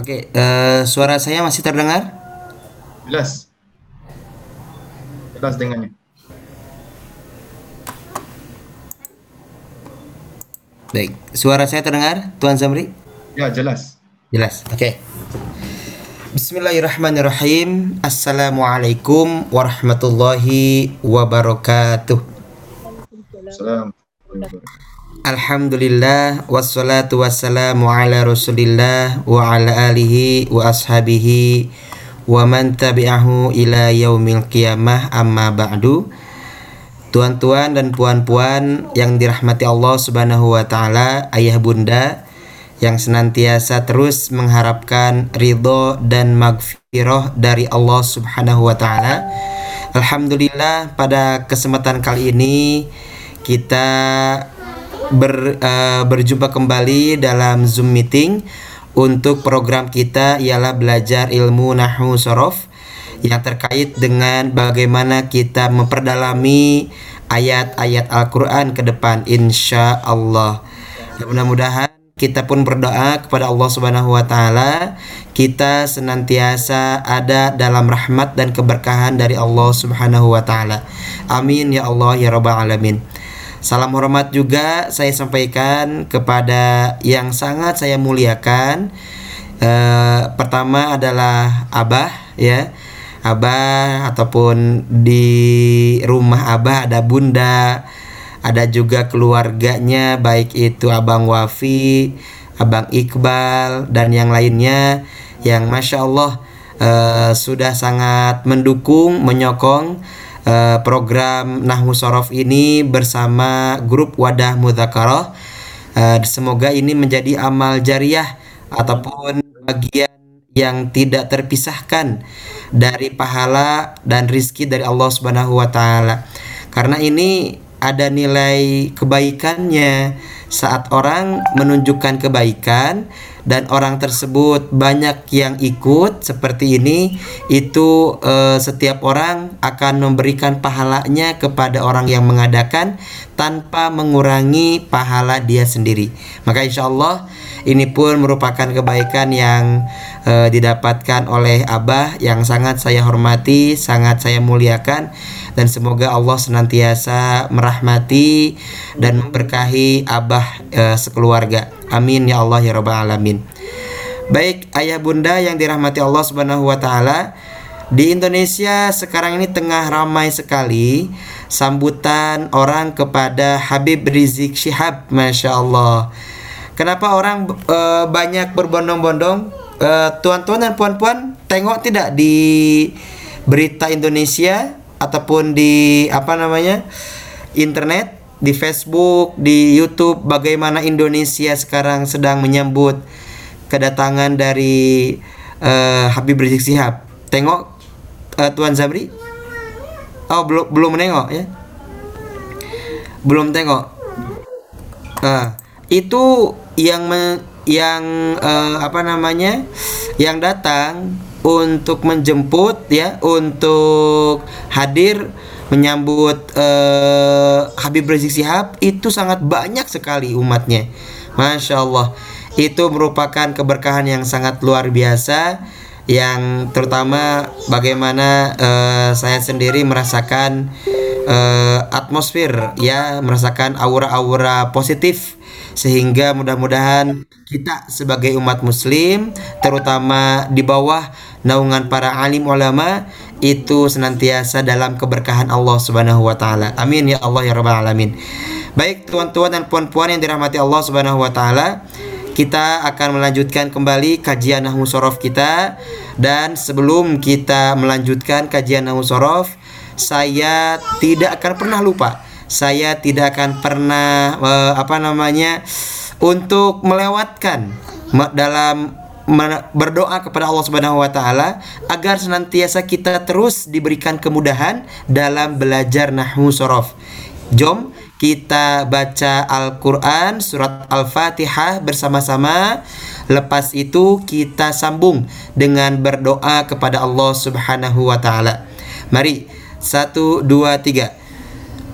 Oke, eh, suara saya masih terdengar? Jelas. Jelas dengannya. Baik, suara saya terdengar, Tuan Zamri? Ya, jelas. Jelas. Oke. Bismillahirrahmanirrahim. Assalamualaikum warahmatullahi wabarakatuh. Salam. Alhamdulillah wassalatu wassalamu ala Rasulillah wa ala alihi wa ashabihi wa man tabi'ahu ila yaumil qiyamah amma ba'du. Tuan-tuan dan puan-puan yang dirahmati Allah Subhanahu wa taala, ayah bunda yang senantiasa terus mengharapkan ridho dan magfirah dari Allah Subhanahu wa taala. Alhamdulillah pada kesempatan kali ini kita ber, uh, berjumpa kembali dalam Zoom meeting untuk program kita ialah belajar ilmu Nahu Sorof yang terkait dengan bagaimana kita memperdalami ayat-ayat Al-Quran ke depan insya Allah mudah-mudahan kita pun berdoa kepada Allah Subhanahu wa taala kita senantiasa ada dalam rahmat dan keberkahan dari Allah Subhanahu wa taala. Amin ya Allah ya rabbal alamin. Salam hormat juga saya sampaikan kepada yang sangat saya muliakan. E, pertama adalah Abah ya. Abah ataupun di rumah Abah ada Bunda, ada juga keluarganya baik itu Abang Wafi, Abang Iqbal dan yang lainnya yang masya Allah e, sudah sangat mendukung, menyokong uh, program Nahwu Sorof ini bersama grup Wadah Mudzakarah. Uh, semoga ini menjadi amal jariah ataupun bagian yang tidak terpisahkan dari pahala dan rizki dari Allah Subhanahu wa taala. Karena ini ada nilai kebaikannya saat orang menunjukkan kebaikan dan orang tersebut banyak yang ikut seperti ini itu eh, setiap orang akan memberikan pahalanya kepada orang yang mengadakan tanpa mengurangi pahala dia sendiri. Maka insya Allah ini pun merupakan kebaikan yang eh, didapatkan oleh Abah yang sangat saya hormati sangat saya muliakan dan semoga Allah senantiasa merahmati dan memberkahi Abah eh, sekeluarga Amin ya Allah ya Rabbal Alamin. Baik ayah bunda yang dirahmati Allah Subhanahu wa taala, di Indonesia sekarang ini tengah ramai sekali sambutan orang kepada Habib Rizik Syihab, masya Allah. Kenapa orang e, banyak berbondong-bondong? E, tuan-tuan dan puan-puan, tengok tidak di berita Indonesia ataupun di apa namanya internet di Facebook, di YouTube bagaimana Indonesia sekarang sedang menyambut kedatangan dari uh, Habib Rizik Sihab. Tengok uh, Tuan Zabri? Oh, belum belum menengok ya. Belum tengok. Uh, itu yang me, yang uh, apa namanya? Yang datang untuk menjemput ya, untuk hadir menyambut uh, Habib Rizik Sihab itu sangat banyak sekali umatnya. Masya Allah. Itu merupakan keberkahan yang sangat luar biasa yang terutama bagaimana uh, saya sendiri merasakan uh, atmosfer ya merasakan aura-aura positif sehingga mudah-mudahan kita sebagai umat muslim terutama di bawah naungan para alim ulama itu senantiasa dalam keberkahan Allah Subhanahu wa taala. Amin ya Allah ya rabbal alamin. Baik tuan-tuan dan puan-puan yang dirahmati Allah Subhanahu wa taala, kita akan melanjutkan kembali kajian Nahwu Sorof kita dan sebelum kita melanjutkan kajian Nahwu Sorof, saya tidak akan pernah lupa. Saya tidak akan pernah uh, apa namanya untuk melewatkan dalam berdoa kepada Allah Subhanahu wa taala agar senantiasa kita terus diberikan kemudahan dalam belajar nahwu sorof. Jom kita baca Al-Qur'an surat Al-Fatihah bersama-sama. Lepas itu kita sambung dengan berdoa kepada Allah Subhanahu wa taala. Mari, satu, dua, tiga.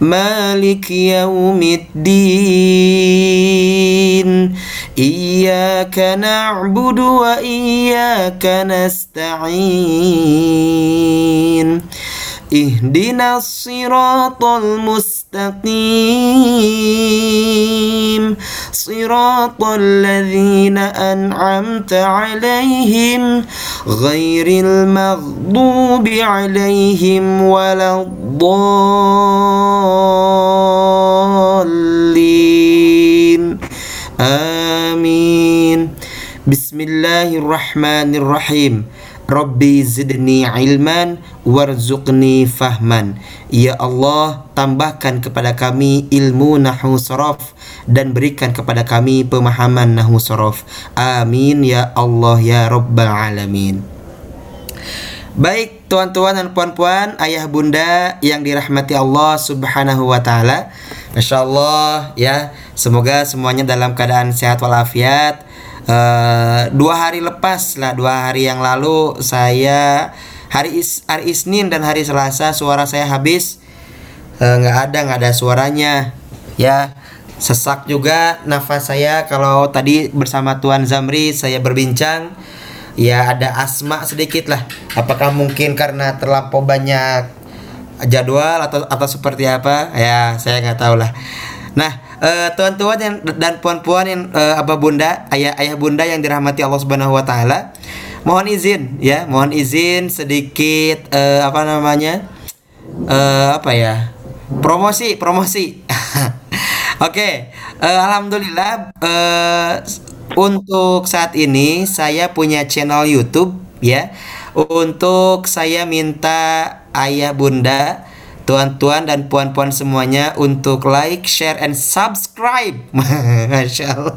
مالك يوم الدين. إياك نعبد وإياك نستعين. اهدنا الصراط المستقيم. صراط الذين أنعمت عليهم غير المغضوب عليهم ولا الضالين. آمين. بسم الله الرحمن الرحيم. Rabbi zidni ilman warzuqni fahman. Ya Allah tambahkan kepada kami ilmu nahu sorof Dan berikan kepada kami pemahaman nahu sorof. Amin ya Allah ya Rabbal Alamin. Baik tuan-tuan dan puan-puan Ayah bunda yang dirahmati Allah subhanahu wa ta'ala. Masya Allah ya. Semoga semuanya dalam keadaan sehat walafiat Uh, dua hari lepas lah dua hari yang lalu saya hari is hari Isnin dan hari Selasa suara saya habis. Eh, nggak uh, ada nggak ada suaranya. Ya sesak juga nafas saya. Kalau tadi bersama Tuan Zamri saya berbincang ya ada asma sedikit lah. Apakah mungkin karena terlampau banyak jadwal atau atau seperti apa? Ya saya nggak tahu lah. Nah uh, tuan-tuan yang dan puan-puan yang uh, apa bunda ayah ayah bunda yang dirahmati Allah Subhanahu wa taala mohon izin ya mohon izin sedikit uh, apa namanya uh, apa ya promosi promosi oke okay. uh, alhamdulillah uh, untuk saat ini saya punya channel YouTube ya untuk saya minta ayah bunda tuan-tuan dan puan-puan semuanya untuk like, share, and subscribe. Masya Allah.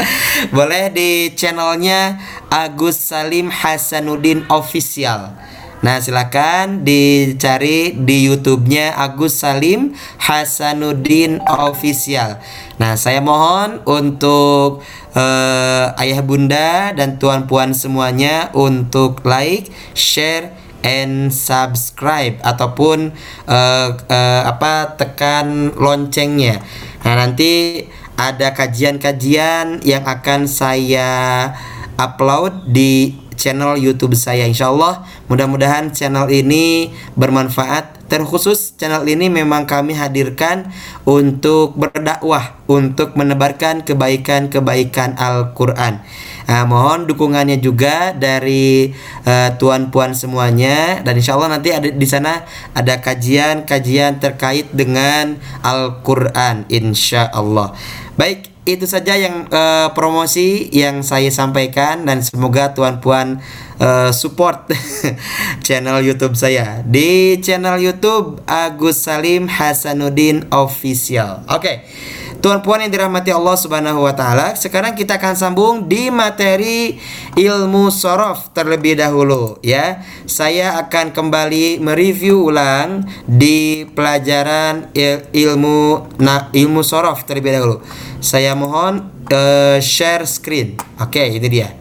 Boleh di channelnya Agus Salim Hasanuddin Official. Nah silakan dicari di YouTube-nya Agus Salim Hasanuddin Official. Nah saya mohon untuk uh, ayah bunda dan tuan puan semuanya untuk like, share, and subscribe ataupun uh, uh, apa tekan loncengnya. Nah, nanti ada kajian-kajian yang akan saya upload di channel YouTube saya Insya Allah mudah-mudahan channel ini bermanfaat terkhusus channel ini memang kami hadirkan untuk berdakwah untuk menebarkan kebaikan-kebaikan Al-Qur'an. Nah, mohon dukungannya juga dari uh, tuan puan semuanya dan insya Allah nanti ada di sana ada kajian-kajian terkait dengan Al-Quran insya Allah. Baik, itu saja yang uh, promosi yang saya sampaikan dan semoga tuan puan uh, support channel YouTube saya di channel YouTube Agus Salim Hasanuddin Official. Oke. Okay. Tuan puan yang dirahmati Allah Subhanahu wa taala, sekarang kita akan sambung di materi ilmu sorof terlebih dahulu ya. Saya akan kembali mereview ulang di pelajaran il ilmu nah, ilmu sorof terlebih dahulu. Saya mohon uh, share screen. Oke, okay, itu dia.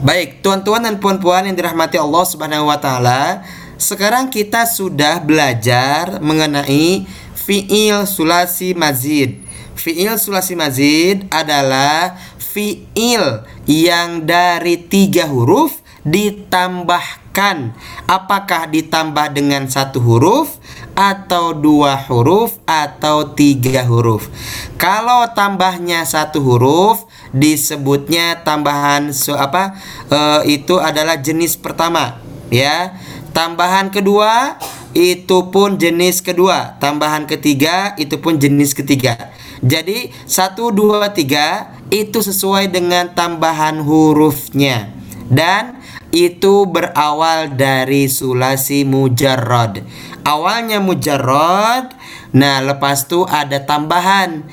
Baik, tuan-tuan dan puan-puan yang dirahmati Allah Subhanahu wa taala, sekarang kita sudah belajar mengenai fiil sulasi mazid. Fiil sulasi mazid adalah fiil yang dari tiga huruf ditambahkan. Apakah ditambah dengan satu huruf atau dua huruf atau tiga huruf? Kalau tambahnya satu huruf disebutnya tambahan so apa e, itu adalah jenis pertama ya. Tambahan kedua itu pun jenis kedua. Tambahan ketiga itu pun jenis ketiga. Jadi satu dua tiga itu sesuai dengan tambahan hurufnya. Dan itu berawal dari sulasi mujarrad. Awalnya mujarrad nah lepas itu ada tambahan.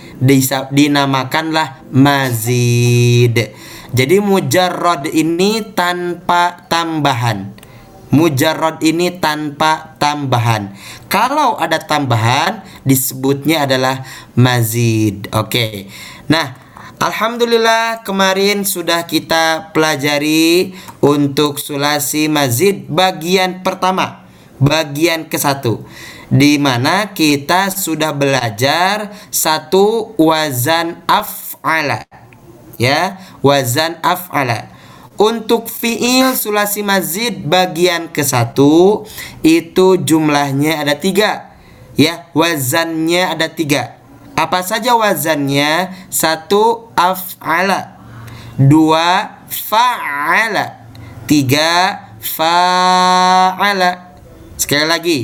Dinamakanlah mazid. Jadi mujarrad ini tanpa tambahan. Mujarrad ini tanpa tambahan. Kalau ada tambahan disebutnya adalah mazid. Oke. Nah, alhamdulillah kemarin sudah kita pelajari untuk sulasi mazid bagian pertama, bagian ke satu di mana kita sudah belajar satu wazan af'ala ya wazan af'ala untuk fiil sulasi mazid bagian ke satu itu jumlahnya ada tiga. Ya wazannya ada tiga. Apa saja wazannya? Satu af'ala. Dua fa'ala. Tiga fa'ala. Sekali lagi.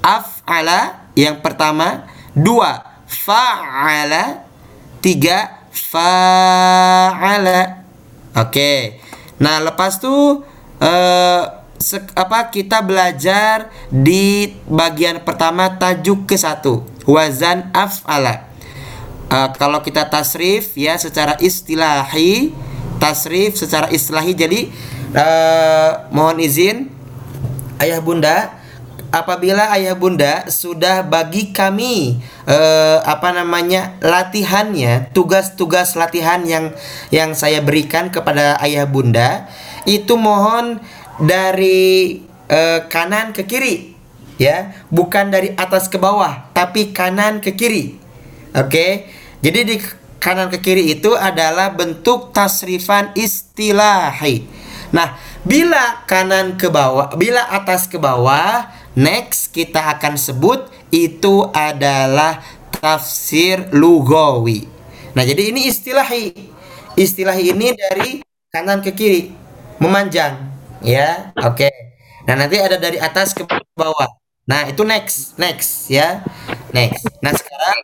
Af'ala yang pertama. Dua fa'ala. Tiga fa'ala. Oke. Nah, lepas tuh eh apa kita belajar di bagian pertama tajuk ke satu wazan af'ala. Uh, kalau kita tasrif ya secara istilahi tasrif secara istilahi jadi uh, mohon izin ayah bunda apabila ayah bunda sudah bagi kami eh, apa namanya latihannya tugas-tugas latihan yang yang saya berikan kepada ayah bunda itu mohon dari eh, kanan ke kiri ya. Bukan dari atas ke bawah tapi kanan ke kiri oke? Jadi di kanan ke kiri itu adalah bentuk tasrifan istilahi. Nah bila kanan ke bawah bila atas ke bawah Next kita akan sebut itu adalah tafsir lugawi. Nah, jadi ini istilahi. Istilahi ini dari kanan ke kiri, memanjang, ya. Oke. Okay. Nah, nanti ada dari atas ke bawah. Nah, itu next, next ya. Next. Nah, sekarang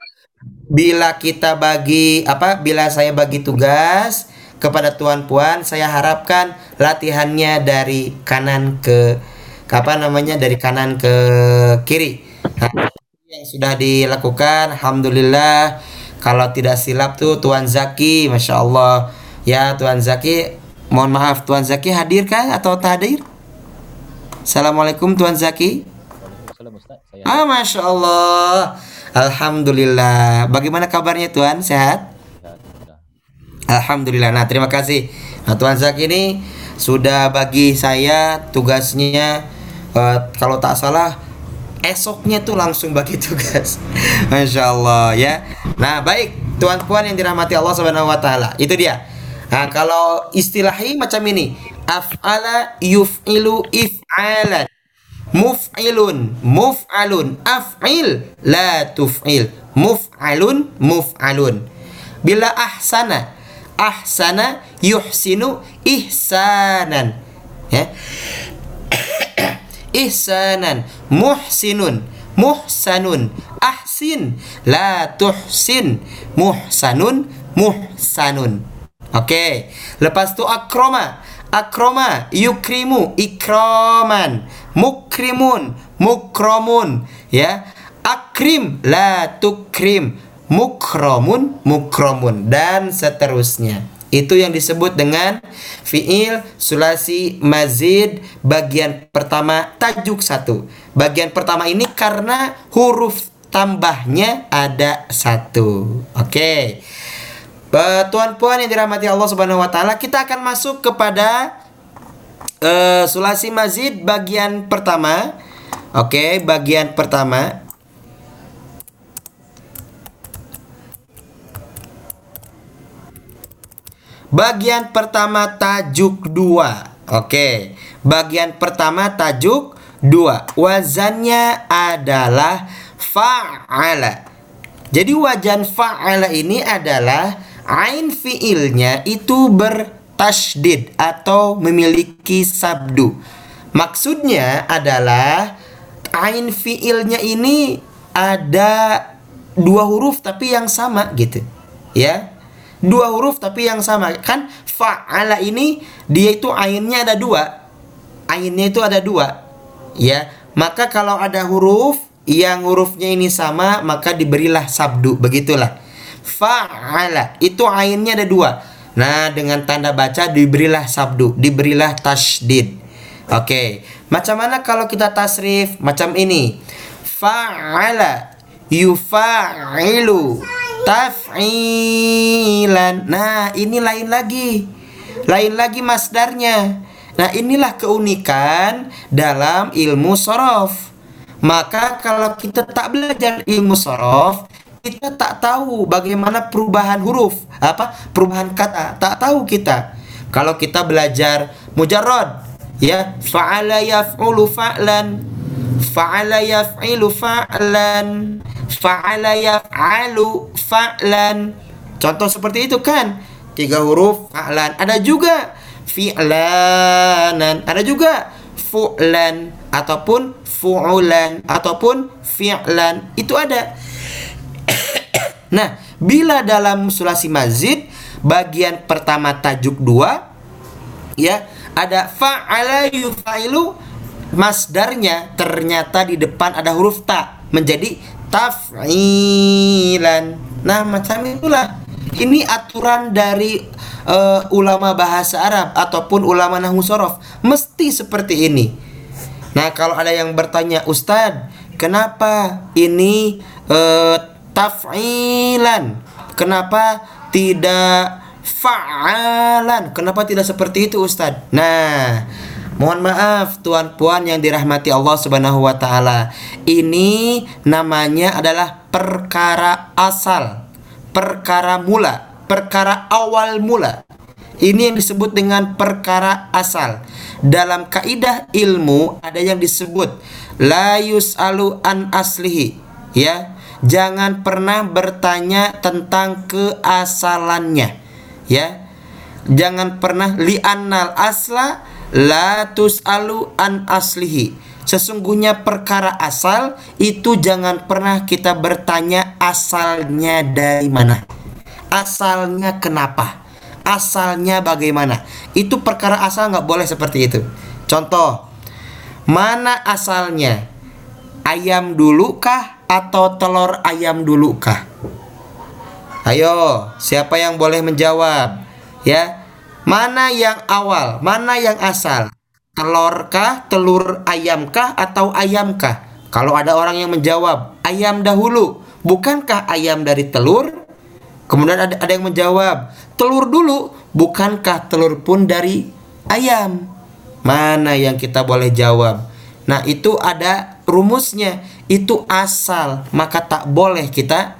bila kita bagi apa? Bila saya bagi tugas kepada tuan puan, saya harapkan latihannya dari kanan ke apa namanya dari kanan ke kiri. Nah, yang sudah dilakukan, alhamdulillah. Kalau tidak silap tuh Tuan Zaki, masya Allah. Ya Tuan Zaki, mohon maaf Tuan Zaki hadir kah atau tak hadir? Assalamualaikum Tuan Zaki. Ah, masya Allah. Alhamdulillah. Bagaimana kabarnya Tuan? Sehat? Alhamdulillah. Nah, terima kasih. Nah, Tuan Zaki ini sudah bagi saya tugasnya uh, kalau tak salah esoknya tuh langsung bagi tugas Masya Allah ya. Nah baik. Tuan Puan yang dirahmati Allah Subhanahu Wa Taala itu dia. Nah kalau istilahi macam ini. Af'ala yuf'ilu if'alan. Muf'ilun Muf'alun. Af'il La tuf'il. Muf'alun Muf'alun. Bila ahsana Ahsana yuhsinu ihsanan. Ya ihsanan muhsinun muhsanun ahsin la tuhsin muhsanun muhsanun. Oke okay. lepas tu akroma. Akroma yukrimu ikraman. Mukrimun mukromun ya. Akrim la tukrim. Mukromun mukromun dan seterusnya itu yang disebut dengan fiil sulasi mazid bagian pertama tajuk satu. Bagian pertama ini karena huruf tambahnya ada satu. Oke. Okay. Tuan puan yang dirahmati Allah Subhanahu wa taala, kita akan masuk kepada uh, sulasi mazid bagian pertama. Oke, okay, bagian pertama. Bagian pertama tajuk dua. Oke. Bagian pertama tajuk dua. Wazannya adalah fa'ala. Jadi wajan fa'ala ini adalah ain fiilnya itu bertasdid atau memiliki sabdu. Maksudnya adalah ain fiilnya ini ada dua huruf tapi yang sama gitu. Ya dua huruf tapi yang sama. Kan fa'ala ini dia itu ainnya ada dua. Ainnya itu ada dua. Ya maka kalau ada huruf yang hurufnya ini sama maka diberilah sabdu. Begitulah. Fa'ala itu ainnya ada dua. Nah, dengan tanda baca diberilah sabdu, diberilah tasdid. Oke, macam mana kalau kita tasrif? Macam ini. Fa'ala yufa'ilu taf'ilan. Nah, ini lain lagi. Lain lagi masdarnya. Nah, inilah keunikan dalam ilmu sorof. Maka kalau kita tak belajar ilmu sorof, kita tak tahu bagaimana perubahan huruf, apa perubahan kata, tak tahu kita. Kalau kita belajar mujarrad, ya fa'ala yaf'ulu fa'lan, fa'ala yaf'ilu fa'lan, fa'ala yaf'alu fa'lan. Contoh seperti itu kan? Tiga huruf fa'lan. Ada juga fi'lanan. Ada juga fu'lan ataupun fu'ulan ataupun fi'lan. Itu ada. nah, bila dalam sulasi mazid bagian pertama tajuk dua ya ada fa'ala yufa'ilu masdarnya ternyata di depan ada huruf ta menjadi taf'ilan. Nah, macam itulah. Ini aturan dari uh, ulama bahasa Arab ataupun ulama nahwu sorof mesti seperti ini. Nah, kalau ada yang bertanya, Ustadz, kenapa ini uh, taf'ilan? Kenapa tidak fa'alan? Kenapa tidak seperti itu, Ustadz? Nah, Mohon maaf tuan puan yang dirahmati Allah Subhanahu wa taala. Ini namanya adalah perkara asal, perkara mula perkara awal mula. Ini yang disebut dengan perkara asal. Dalam kaidah ilmu ada yang disebut la yus'alu an aslihi. Ya, jangan pernah bertanya tentang keasalannya. Ya. Jangan pernah li'annal asla la tus'alu an aslihi. Sesungguhnya perkara asal itu jangan pernah kita bertanya asalnya dari mana. Asalnya kenapa? Asalnya bagaimana? Itu perkara asal nggak boleh seperti itu. Contoh mana asalnya? Ayam dulu kah atau telur ayam dulu kah ayo siapa yang boleh menjawab? Ya mana yang awal mana yang asal? Telur kah telur ayam kah atau ayam kah kalau ada orang yang menjawab ayam dahulu. Bukankah ayam dari telur? Kemudian ada, ada yang menjawab, telur dulu, bukankah telur pun dari ayam? Mana yang kita boleh jawab? Nah, itu ada rumusnya, itu asal, maka tak boleh kita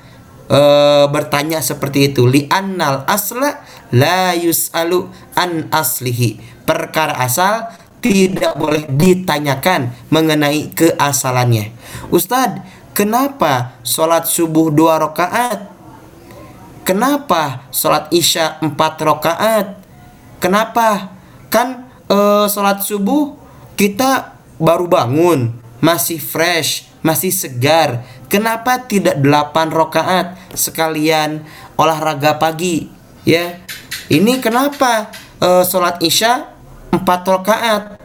uh, bertanya seperti itu. Li annal asla la yus'alu an aslihi. Perkara asal tidak boleh ditanyakan mengenai keasalannya. Ustadz, kenapa sholat subuh dua rakaat Kenapa sholat isya empat rakaat? Kenapa? Kan e, sholat subuh kita baru bangun, masih fresh, masih segar. Kenapa tidak delapan rakaat sekalian olahraga pagi? Ya, ini kenapa e, sholat isya empat rakaat?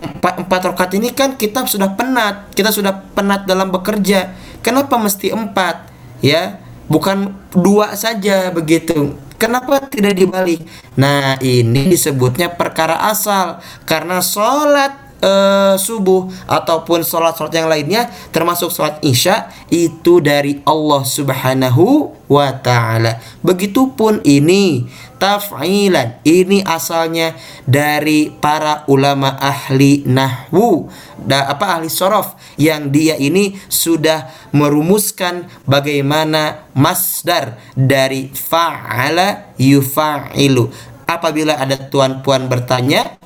Empat, empat rakaat ini kan kita sudah penat, kita sudah penat dalam bekerja. Kenapa mesti empat? Ya, bukan dua saja begitu. Kenapa tidak dibalik? Nah, ini disebutnya perkara asal karena sholat uh, subuh ataupun sholat-sholat yang lainnya termasuk sholat isya itu dari Allah Subhanahu wa taala. Begitupun ini taf'ilan ini asalnya dari para ulama ahli nahwu da, apa ahli sorof yang dia ini sudah merumuskan bagaimana masdar dari fa'ala yufa'ilu apabila ada tuan puan bertanya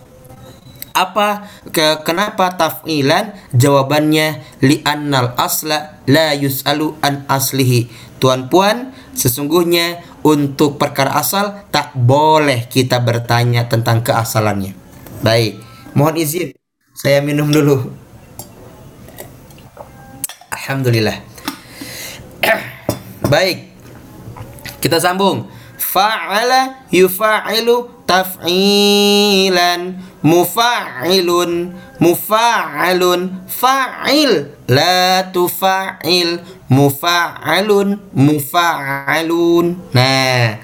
apa ke, kenapa taf'ilan? Jawabannya li'annal asla la yus'alu an aslihi. Tuan puan, sesungguhnya untuk perkara asal tak boleh kita bertanya tentang keasalannya. Baik, mohon izin saya minum dulu. Alhamdulillah. Baik. Kita sambung. Fa'ala yufa'ilu taf'ilan mufa'ilun mufa'alun fa'il la tufa'il mufa'alun mufa'alun nah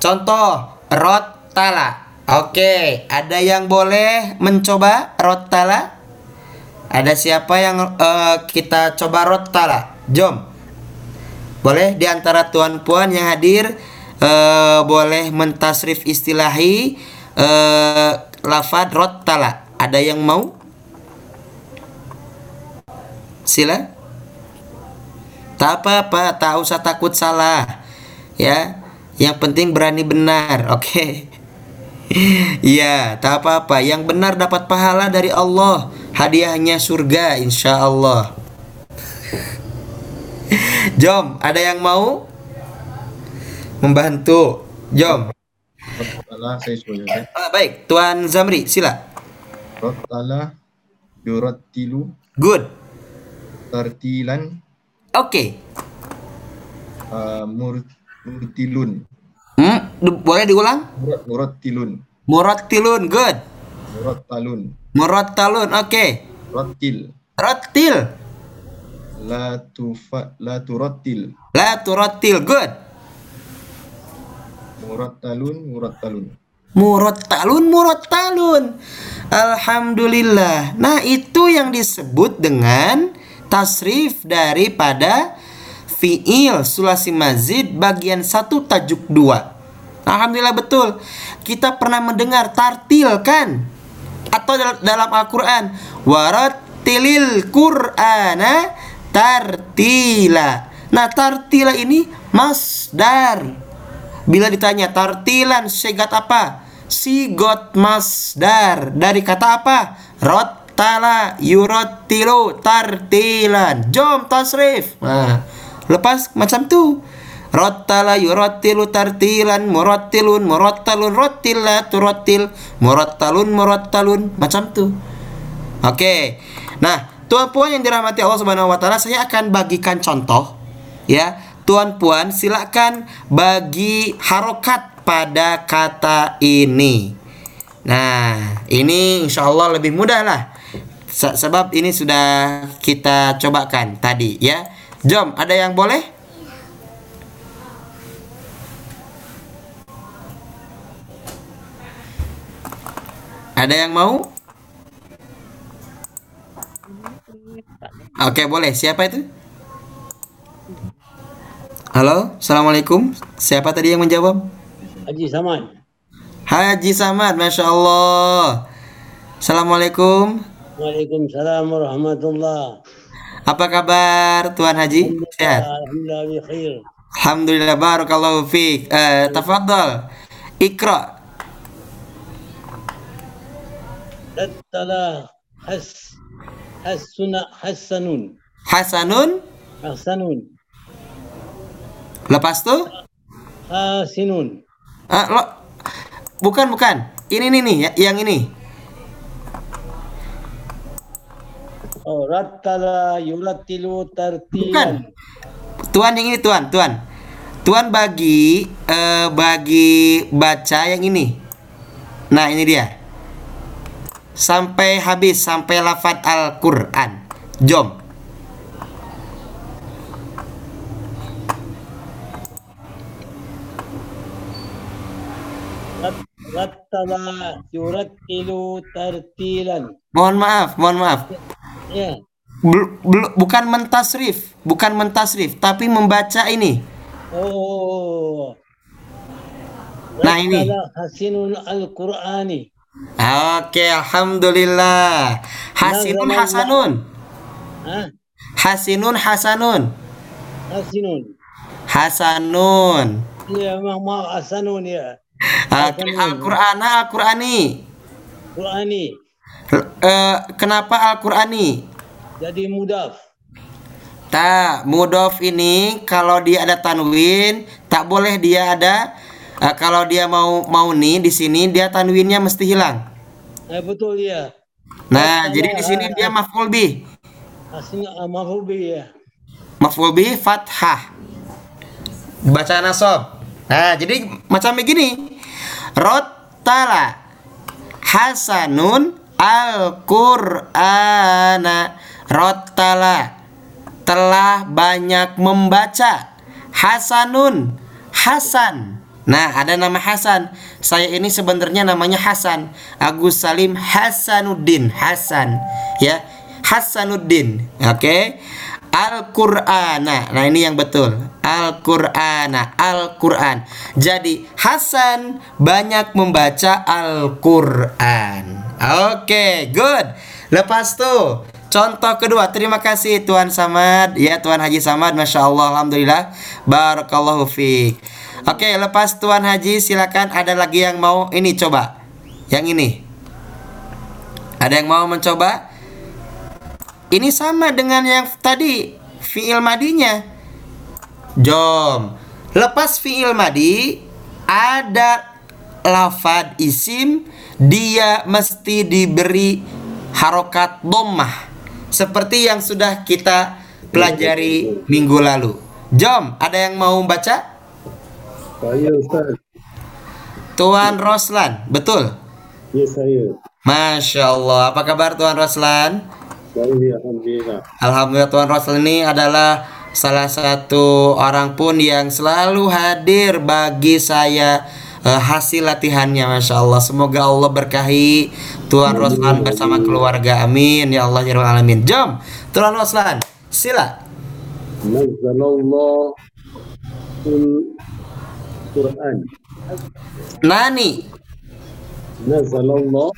contoh Rotala. Oke, ada yang boleh mencoba rotala? Ada siapa yang eh, kita coba rotala? Jom. Boleh di antara tuan puan yang hadir eh, boleh mentasrif istilahi eh, lafad rotala. Ada yang mau? Sila. Tak apa-apa, tak usah takut salah. Ya, yang penting berani benar. Oke. Iya, tak apa-apa. Yang benar dapat pahala dari Allah. Hadiahnya surga, insya Allah. Jom, ada yang mau membantu? Jom. Rattala saya suruh ya. Ah, baik, Tuan Zamri, sila. Rattala yurattilu Good. tartilan Oke. uh, mur, murtilun. Hmm, boleh diulang? Murat murattilun. Murattilun, good. Murattalun. Murattalun, oke. Rattil. Rattil. La tufa la turattil. La turattil, good. Murattalun murattalun. Murattalun, murattalun. Alhamdulillah. Nah, itu yang disebut dengan tasrif daripada fiil sulasi mazid bagian 1 tajuk 2. Alhamdulillah betul. Kita pernah mendengar tartil kan? Atau dal- dalam Al-Qur'an, warattilil Qur'ana tartila. Nah, tartila ini masdar. Bila ditanya tartilan segat apa? Sigot masdar dari kata apa? Rottala yurottilu tartilan. Jom tasrif. Nah, lepas macam tu. Rottala yurottilu tartilan murattilun murattalun rottila turottil murattalun murattalun macam tu. Oke. Nah, tuan puan yang dirahmati Allah Subhanahu wa taala, saya akan bagikan contoh ya. Tuan puan silakan bagi harokat pada kata ini. Nah, ini insya Allah lebih mudah lah. Se- sebab ini sudah kita cobakan tadi ya. Jom, ada yang boleh? Ada yang mau? Oke, boleh. Siapa itu? Halo, Assalamualaikum. Siapa tadi yang menjawab? Haji Saman. Haji Samad, Masya Allah. Assalamualaikum. Waalaikumsalam warahmatullah. Apa kabar Tuan Haji? Sehat? Alhamdulillah khair. Alhamdulillah, Barakallahu fiq. Eh, tafadhal. Ikra. Rattala has hasuna hasanun. Hasanun. Hasanun. Lepas tu? Hasinun. Ah, lo. Bukan, bukan. Ini nih nih, ya- yang ini. Oh, rattala yurattilu Bukan. tartilan. Tuan yang ini, Tuan, Tuan. Tuan bagi eh, bagi baca yang ini. Nah, ini dia. Sampai habis sampai lafaz Al-Qur'an. Jom. Rattala yurattilu tartilan. Mohon maaf, mohon maaf. Ya. Bel- bel- bukan mentasrif, bukan mentasrif, tapi membaca ini. Oh. Nah, ini. Hasinun al-Qur'ani. Oke, alhamdulillah. Hasinun hasanun. Hah? Hasinun hasanun. Hasinun. Hasanun. Ya, mau hasanun ya. Oke, Al-Qur'ana Al-Qur'ani. Qur'ani. Eh, kenapa Al-Qur'ani? Jadi mudaf. Tak, mudof ini kalau dia ada tanwin, tak boleh dia ada eh, kalau dia mau mau nih di sini dia tanwinnya mesti hilang. Eh, betul ya. Nah, jadi di sini dia maf'ul bih. Aslinya maf'ul bih ya. Maf'ul bih fathah. Baca nasab. Nah, jadi macam begini. Rottala Hasanun Al-Qur'ana Rottala telah banyak membaca Hasanun Hasan Nah, ada nama Hasan. Saya ini sebenarnya namanya Hasan. Agus Salim Hasanuddin. Hasan. Ya. Hasanuddin. Oke. Al-Qur'ana. Nah, ini yang betul. Al-Qur'ana. Al-Qur'an. Jadi, Hasan banyak membaca Al-Qur'an. Oke, good. Lepas tuh, contoh kedua. Terima kasih Tuan Samad. Ya, Tuan Haji Samad. Masya Allah. Alhamdulillah. Barakallahu fiik. Oke, lepas Tuan Haji silakan ada lagi yang mau ini coba. Yang ini. Ada yang mau mencoba? Ini sama dengan yang tadi fiil madinya. Jom. Lepas fiil madi ada lafad isim dia mesti diberi harokat domah seperti yang sudah kita pelajari minggu lalu. Jom, ada yang mau baca? Saya Ustaz. Tuan Roslan, betul? Ya saya. Masya Allah, apa kabar Tuan Roslan? Alhamdulillah. Alhamdulillah Tuan Roslan ini adalah salah satu orang pun yang selalu hadir bagi saya eh, hasil latihannya Masya Allah. Semoga Allah berkahi Tuan Roslan bersama keluarga. Amin. Ya Allah Ya Alamin. Jom Tuan Roslan Sila. Quran. Nani? Nazzalallah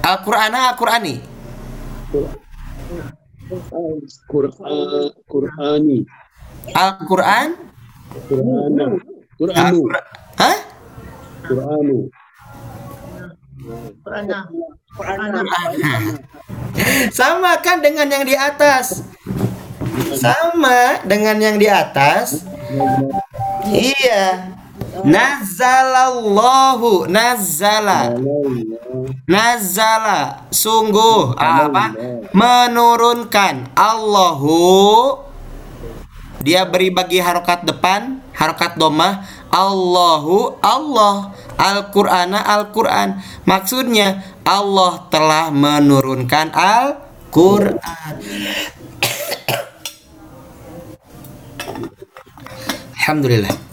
Al-Qur'ana Al-Qur'ani Quran Qurani. Al-Qur'an Qurana. Quranu. Al-Qur'an Hah? Quranu. Sama kan dengan yang di atas Sama dengan yang di atas Iya Nazalallahu Nazala Nazala Sungguh apa? Menurunkan Allahu. Dia beri bagi harokat depan Harokat domah. Allahu Allah. Al-Qur'ana Al-Qur'an. Maksudnya Allah telah menurunkan Al-Qur'an. Alhamdulillah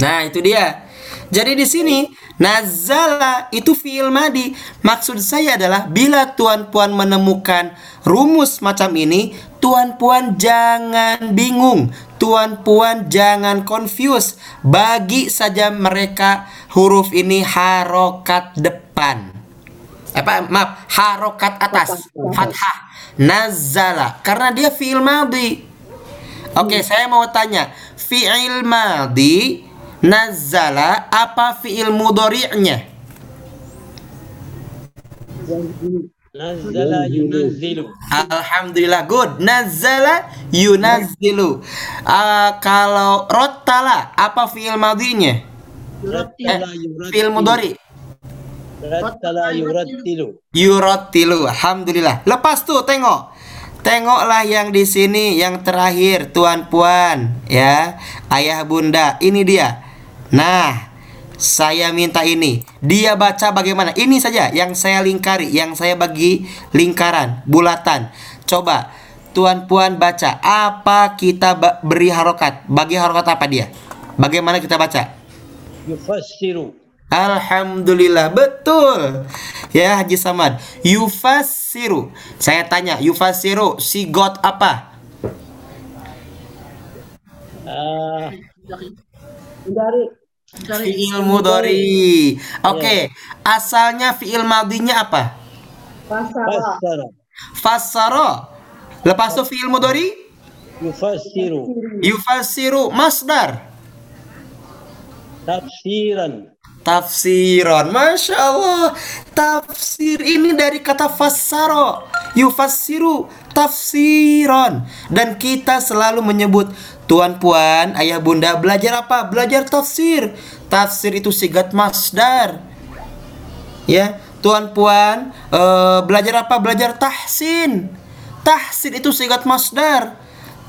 Nah, itu dia. Jadi di sini nazala itu fiil madi. Maksud saya adalah bila tuan puan menemukan rumus macam ini, tuan puan jangan bingung. Tuan puan jangan confuse. Bagi saja mereka huruf ini harokat depan. Apa maaf, harokat atas. Fathah. Nazala karena dia fiil madi. Oke, saya mau tanya, fiil madi Nazala apa fiil mudhari'nya? Nazala yunazzilu. Alhamdulillah good. Nazala yunazzilu. Ah, kalau rottala apa fiil madinya? Rattala Fiil mudhari. Rattala yurattilu. Yurattilu. Alhamdulillah. Lepas tuh tengok. Tengoklah yang di sini yang terakhir tuan puan ya ayah bunda ini dia Nah, saya minta ini. Dia baca bagaimana? Ini saja yang saya lingkari, yang saya bagi lingkaran, bulatan. Coba Tuan Puan baca apa kita ba- beri harokat? Bagi harokat apa dia? Bagaimana kita baca? Yufassiru. Alhamdulillah betul ya Haji Samad yufasiru saya tanya yufasiru sigot apa Ah, fiil mudhari oke asalnya fiil madinya apa fassara. Fassara. Lepas itu fi'il mudhari Yufassiru. yufassiru masdar Tafsiran. Tafsiron. Masya Allah. Tafsir ini dari kata fassaro. Yufassiru tafsiron. Dan kita selalu menyebut Tuan puan, ayah bunda belajar apa? Belajar tafsir. Tafsir itu sigat masdar. Ya, Tuan puan eh, belajar apa? Belajar tahsin. Tahsin itu sigat masdar.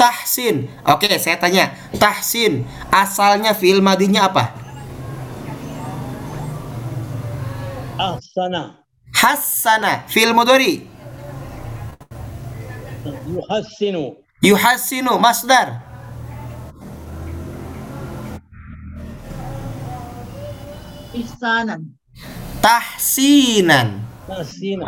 Tahsin. Oke, saya tanya. Tahsin asalnya fi'il madinya apa? Ahsana. Hassana fi'il mudhari. Yuhassinu. Yuhassinu masdar. ihsanan tahsinan Tahsina.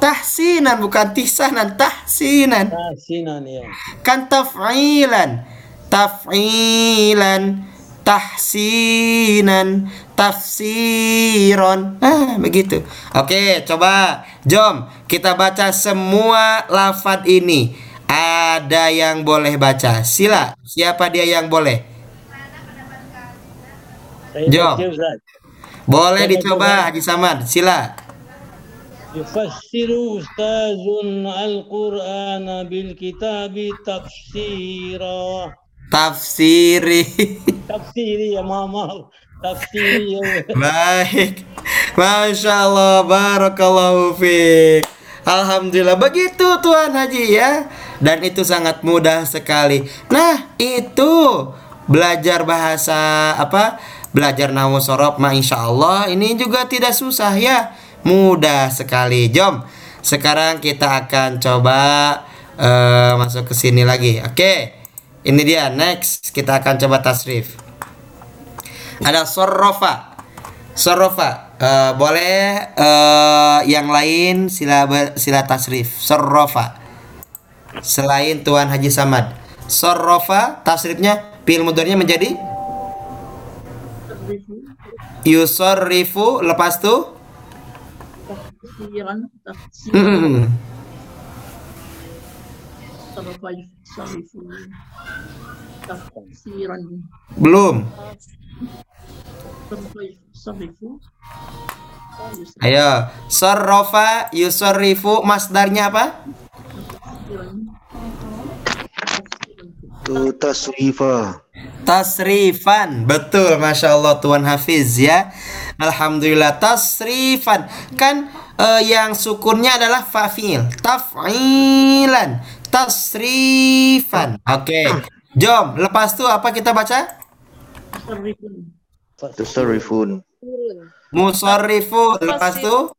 tahsinan bukan tihsanan tahsinan Tahsinan ya. kan taf'ilan taf'ilan tahsinan tafsiron. Ah, begitu. Oke, coba. Jom, kita baca semua lafad ini. Ada yang boleh baca. Sila, siapa dia yang boleh? Jom. Boleh dicoba Haji Samad, sila. Yufassiru ustazun al-Qur'ana bil kitabi tafsira. Tafsiri. Tafsiri ya mama. Baik. Masya Allah, barakallahu fiik. Alhamdulillah begitu Tuan Haji ya. Dan itu sangat mudah sekali. Nah, itu belajar bahasa apa? Belajar nahu sorob ma insya Allah ini juga tidak susah ya. Mudah sekali. Jom. Sekarang kita akan coba uh, masuk ke sini lagi. Oke. Okay. Ini dia next kita akan coba tasrif ada sorrofa sorrofa Eh, boleh eh, yang lain sila sila tasrif. Sorrofa selain Tuan Haji Samad. Sorrofa tasrifnya pil mudornya menjadi? Yusorrifu lepas tuh tafsiran. Belum ayo sorrofa yusorrifu masdarnya apa? Tasrifa. Tasrifan. Betul Masya Allah Tuan Hafiz ya. Alhamdulillah Tasrifan. Kan eh, yang sukunnya adalah fa'fil. Taf'ilan. Tasrifan. Oke Jom. Lepas itu apa kita baca? Yusarrifun Tusarrifun. Musarrifu Lepas itu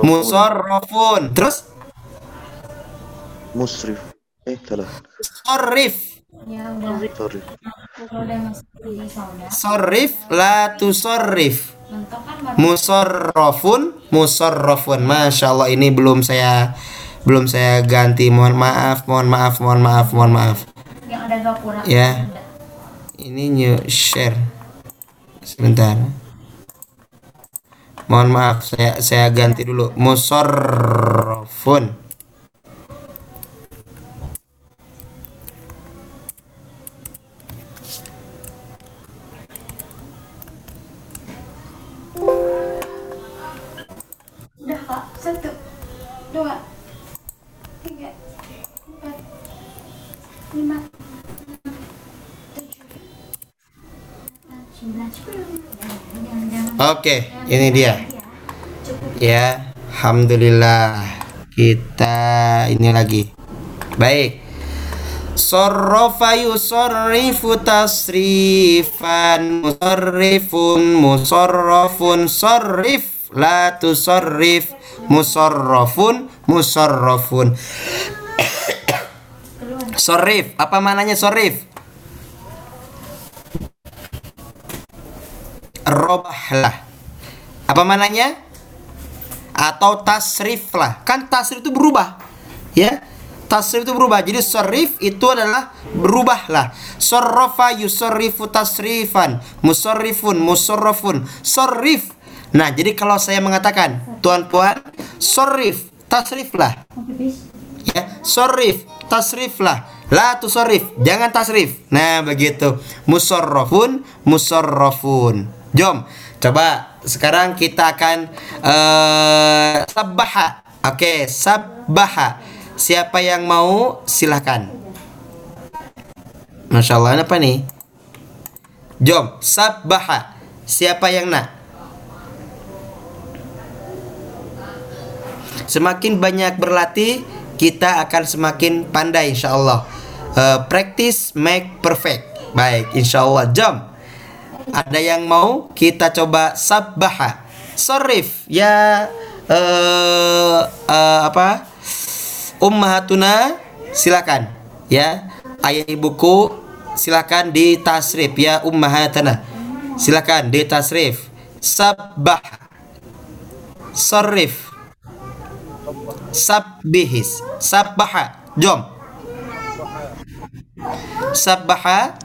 Musarrafun Terus? Musrif. Eh, salah. Ya La tusorrif mentok kan baru Musarrafun Musarrafun Masya Allah ini belum saya belum saya ganti. Mohon maaf mohon maaf mohon maaf mohon maaf yang ada gapura. Ya. ini new share sebentar mohon maaf saya saya ganti dulu musarrafun Oke ini dia. Ya alhamdulillah. Kita ini lagi. Baik. Sorrofa yusorrifu tasrifan Musarrifun musarrafun Sorrif La tusorrif Musarrafun Musarrafun. Sorrif Apa mananya sorrif? Robahlah Apa mananya? Atau tasrif lah Kan tasrif itu berubah Ya. Tasrif itu berubah. Jadi sorrif itu adalah Berubahlah. Sorrofa yusorrifu tasrifan. Musarrifun Musarrafun. Sorrif Nah jadi kalau saya mengatakan Tuan puan Sorrif Tasrif lah Habis. ya sorrif tasrif lah la tusorrif jangan tasrif. Nah begitu. Musarrafun musarrafun jom coba sekarang kita akan eh sabbaha oke sabbaha siapa yang mau silahkan Masya Allah apa nih jom sabbaha siapa yang nak Semakin banyak berlatih, kita akan semakin pandai insya Allah. Eh, practice make perfect. Baik, insya Allah. Jom. Ada yang mau kita coba sabbaha. Sorif ya eh eh, apa? Ummahatuna silakan ya. Ayah ibuku silakan di tasrif ya ummahatana. Silakan di tasrif. Sabbah. Sarif. Sabbihis. Sabbaha. Jom. Sabbaha.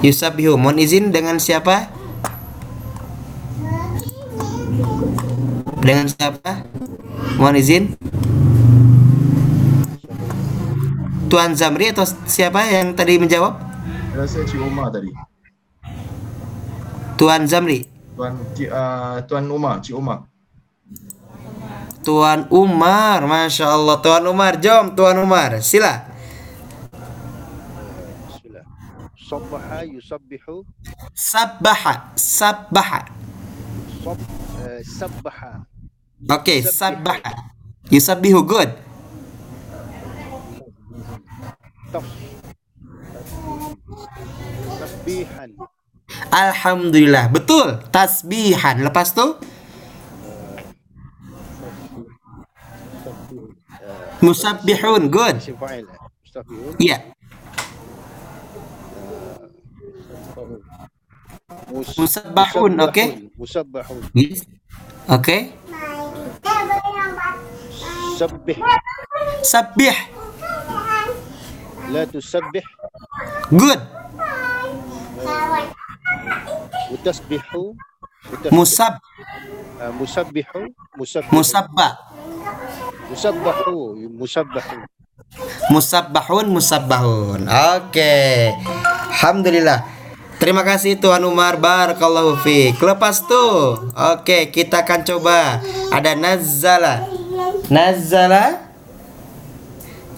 Yusabbihu. Mohon izin dengan siapa? Dengan siapa? Mohon izin. Tuan Zamri atau siapa yang tadi menjawab? Rasa Cik Umar tadi. Tuan Zamri. Tuan uh, Tuan Umar, Cik Umar. Tuan Umar, Masya Allah Tuan Umar, jom Tuan Umar, sila Sabbaha yusabbihu. Sabbaha, sabbaha. Sab uh, sabbaha. Oke, sabbaha. Yusabbihu, good. Tasbihan. Alhamdulillah, betul. Tasbihan, lepas tu? Musabbihun, good. Eh? Iya, Mus- Musabbahun, oke. Musabbahun yes. Oke. Sabbih Sabbih, La tusabbih. Good. Mutasbihu. Mutasbih. Musab, Ah, Musabbihu. Musabbih. Musabba Musabbahu. Musabbahu. Musabbahun, musabbahun. Oke. Alhamdulillah. Terima kasih Tuan Umar Barakallahu fiik. Lepas tuh, oke kita akan coba. Ada nazzala. Nazzala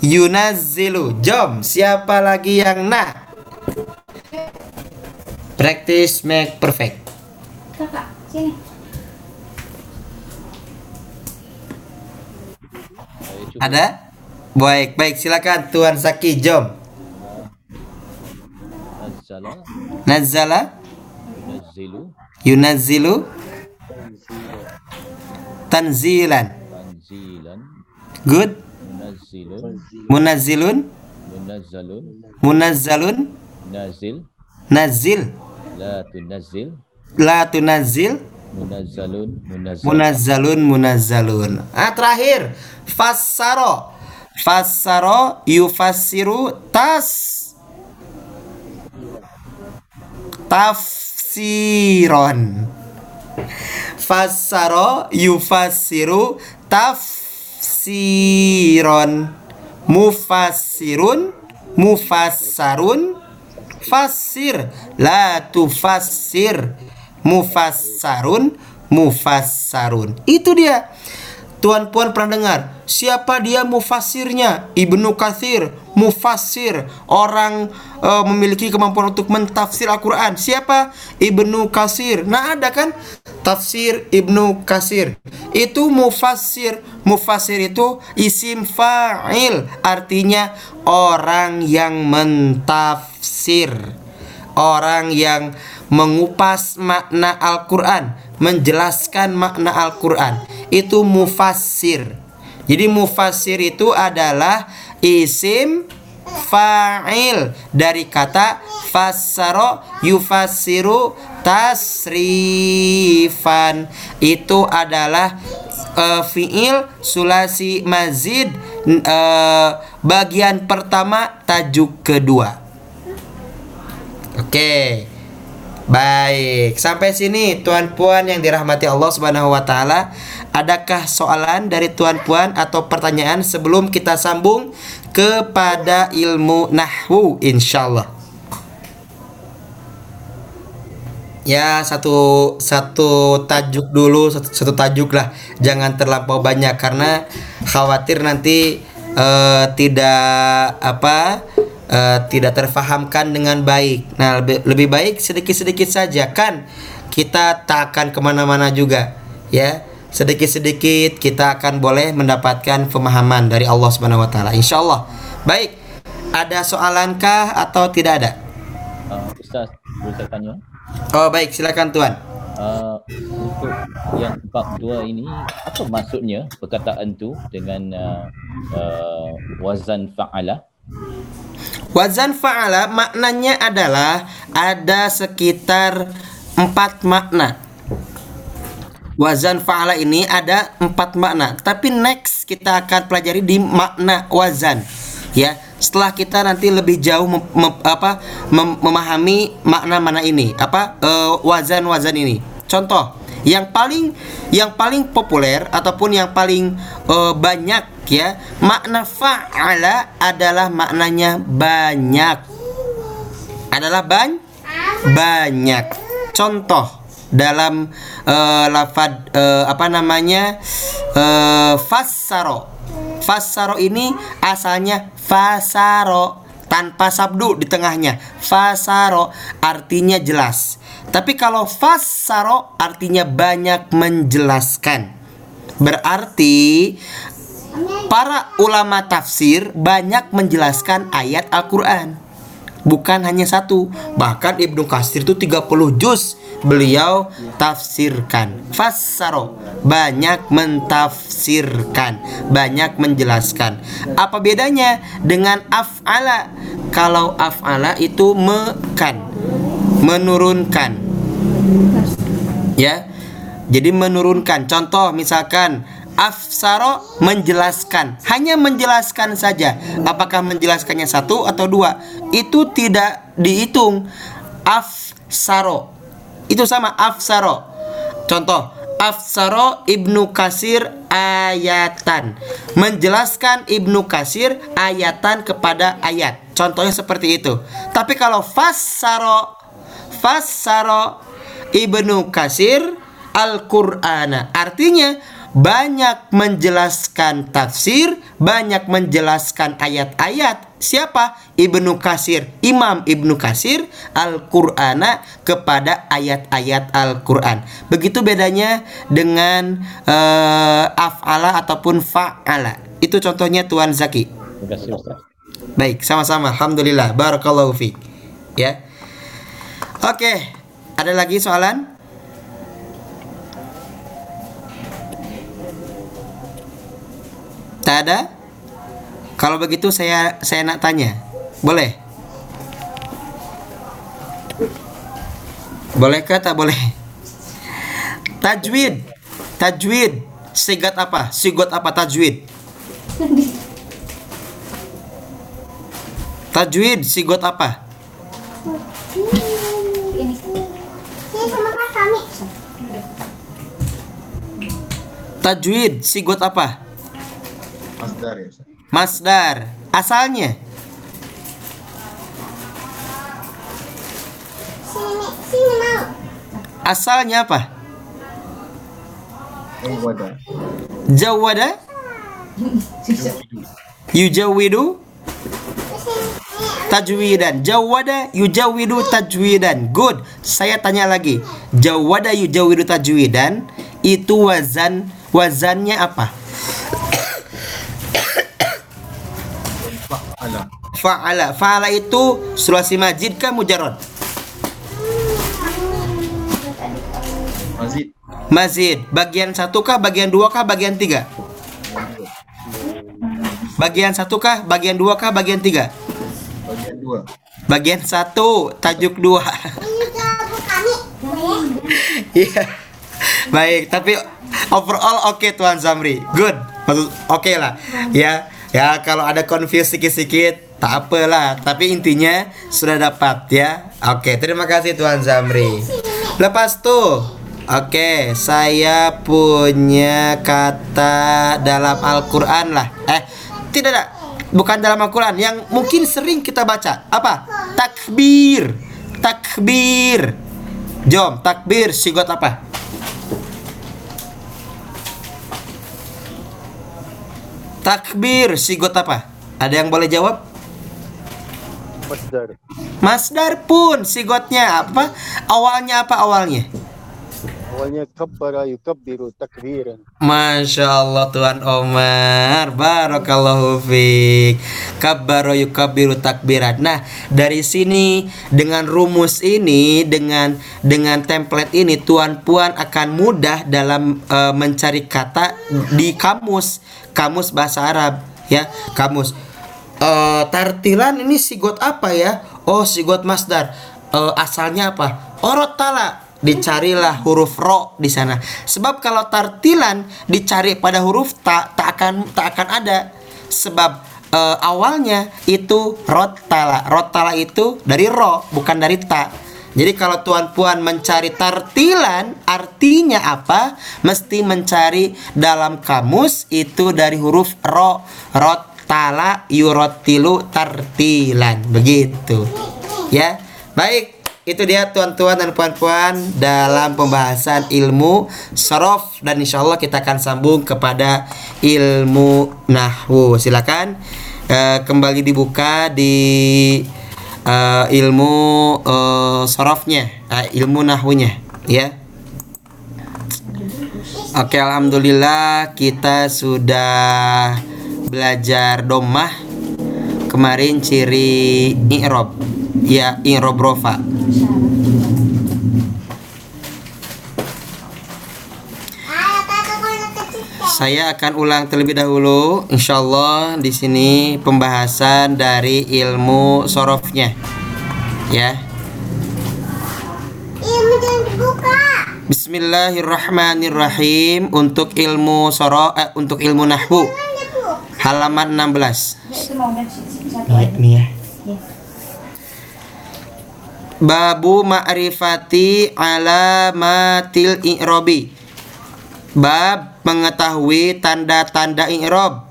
Yunazzilu. Jom, siapa lagi yang nak? Practice make perfect. Kakak, sini. Ada? Baik, baik silakan Tuan Saki, jom. Nazzala Nazzala yunazzilu Yunazzilu Tanzilan. tanzilan Good. munazzilun Munazzilun munazzalun Munazzalun nazil Nazil la tunazzil La tunazzil munazzalun munazzal Munazzalun Munazzalun Ah terakhir. Fassaro Fassaro Yufassiru Tas Tafsiron. Fassaro Yufassiru Tafsiron. Mufassirun Mufassarun. Fasir La tufassir. Mufassarun Mufassarun. Itu dia Tuan puan pernah dengar Siapa dia mufasirnya Ibnu Kathir Mufasir Orang eh, memiliki kemampuan untuk mentafsir Al-Quran. Siapa? Ibnu Kasir Nah ada kan? Tafsir Ibnu Kasir Itu mufasir Mufasir itu isim fa'il Artinya orang yang mentafsir. Orang yang mengupas makna Al-Quran Menjelaskan makna Al-Quran. Itu mufassir. Jadi mufassir itu adalah isim fa'il. Dari kata fassaro yufassiru tasrifan. Itu adalah eh, fi'il sulasi mazid eh, Bagian pertama tajuk kedua. Oke. Baik, sampai sini tuan puan yang dirahmati Allah Subhanahu wa taala. Adakah soalan dari tuan puan atau pertanyaan sebelum kita sambung kepada ilmu nahwu insyaallah. Ya, satu satu tajuk dulu, satu, satu tajuk lah. Jangan terlampau banyak karena khawatir nanti eh, tidak apa eh, tidak terfahamkan dengan baik. Nah, lebih, lebih baik sedikit-sedikit saja kan kita tak akan ke mana-mana juga, ya. Sedikit-sedikit kita akan boleh mendapatkan pemahaman dari Allah Subhanahu Wa Taala. Insya Allah. Baik. Ada soalankah atau tidak ada? uh, Ustaz boleh saya tanya Oh baik, silakan tuan. uh, untuk yang bab dua ini apa maksudnya perkataan tu dengan uh, uh, wazan fa'ala Wazan fa'ala maknanya adalah ada sekitar empat makna. Wazan fa'ala ini ada empat makna. Tapi next kita akan pelajari di makna wazan. Ya, setelah kita nanti lebih jauh mem- mem- apa mem- memahami makna-makna ini, apa eh, wazan-wazan ini. Contoh, yang paling yang paling populer ataupun yang paling eh, banyak ya, makna fa'ala adalah maknanya banyak. Adalah ban banyak. Contoh dalam eh, lafad eh, apa namanya eh, fassaro. Fassaro ini asalnya fasaro tanpa sabdu di tengahnya. Fasaro artinya jelas. Tapi kalau fassaro artinya banyak menjelaskan. Berarti para ulama tafsir banyak menjelaskan ayat Al-Qur'an. Bukan hanya satu bahkan Ibnu Katsir itu 30 juz beliau tafsirkan. Fassaro banyak mentafsirkan banyak menjelaskan. Apa bedanya dengan af'ala? Kalau af'ala itu mekan menurunkan. Ya. Jadi menurunkan. Contoh misalkan afsaro menjelaskan. Hanya menjelaskan saja. Apakah menjelaskannya satu atau dua? Itu tidak dihitung. Afsaro. Itu sama afsaro. Contoh afsaro ibnu kasir ayatan. Menjelaskan ibnu kasir ayatan kepada ayat. Contohnya seperti itu. Tapi kalau fassaro fassaro ibnu kasir al-qur'ana artinya banyak menjelaskan tafsir, banyak menjelaskan ayat-ayat. Siapa? Ibnu Kasir, Imam Ibnu Kasir Al-Qur'ana kepada ayat-ayat Al-Qur'an. Begitu bedanya dengan eh, af'ala ataupun fa'ala. Itu contohnya Tuan Zaki. Terima kasih Ustaz. Baik, sama-sama. Alhamdulillah. Barakallahu fiik. Ya. Oke, ada lagi soalan? Tak ada? Kalau begitu saya saya nak tanya. Boleh? Bolehkah tak boleh? Tajwid. Tajwid. Sigat apa? Sigot apa tajwid? Tajwid sigot apa? Tajwid sigot apa? Masdar ya Ustaz. Masdar. Asalnya Sini, sini mau. asalnya apa? Wada. Jawada yujawidu tajwidan. Jawada yujawidu tajwidan. Good. Saya tanya lagi. Jawada yujawidu tajwidan itu wazan wazannya apa? Fa'ala. Fa'ala. Fa'ala itu sulasi majid kah mujarrad? Mazid. Mazid. Bagian satu kah, bagian dua kah, bagian tiga? Bagian satu kah, bagian dua kah, bagian tiga? Bagian dua. Bagian satu, tajuk dua. Iya. Baik, tapi overall oke Tuan Zamri. Good. Oke lah. Ya, ya kalau ada confuse sedikit-sedikit tak apalah, tapi intinya sudah dapat ya. Oke, terima kasih Tuan Zamri. Lepas tuh Oke, saya punya kata dalam Al-Qur'an lah. Eh, tidak ada. Bukan dalam Al-Qur'an yang mungkin sering kita baca. Apa? Takbir. Takbir. Jom, takbir sigot apa? Takbir sigot apa? Ada yang boleh jawab? Masdar. Masdar pun sigotnya apa? Awalnya apa awalnya? Masya Allah Tuan Omar Barakallahu fiik Kabbaro yukabiru takbirat Nah dari sini dengan rumus ini Dengan dengan template ini Tuan Puan akan mudah dalam eh, mencari kata di kamus Kamus bahasa Arab ya Kamus eh, tartilan ini sigot apa ya? Oh, sigot masdar. Eh, asalnya apa? Orotala. Dicarilah huruf ro di sana. Sebab kalau tartilan dicari pada huruf ta, tak akan tak akan ada. Sebab eh, awalnya itu rotala. Rotala itu dari ro, bukan dari ta. Jadi kalau tuan puan mencari tartilan artinya apa? Mesti mencari dalam kamus itu dari huruf ro, rotala, yurotilu, tartilan. Begitu. Ya. Baik, itu dia tuan-tuan dan puan-puan dalam pembahasan ilmu sorof dan insya Allah kita akan sambung kepada ilmu nahwu. Silakan eh, kembali dibuka di eh, ilmu eh, sorofnya, eh, ilmu nahwunya, ya. Oke, alhamdulillah kita sudah belajar domah kemarin ciri i'rob ya i'rob rofa kalau kecil. saya akan ulang terlebih dahulu. Insyaallah di sini pembahasan dari ilmu sorofnya. Ya. Ilmu jangan dibuka. Bismillahirrahmanirrahim. Untuk ilmu soro eh, untuk ilmu nahwu. Halaman 16 Baik nih ya. Babu ma'rifati alamatil i'robi. Bab mengetahui tanda-tanda i'rob.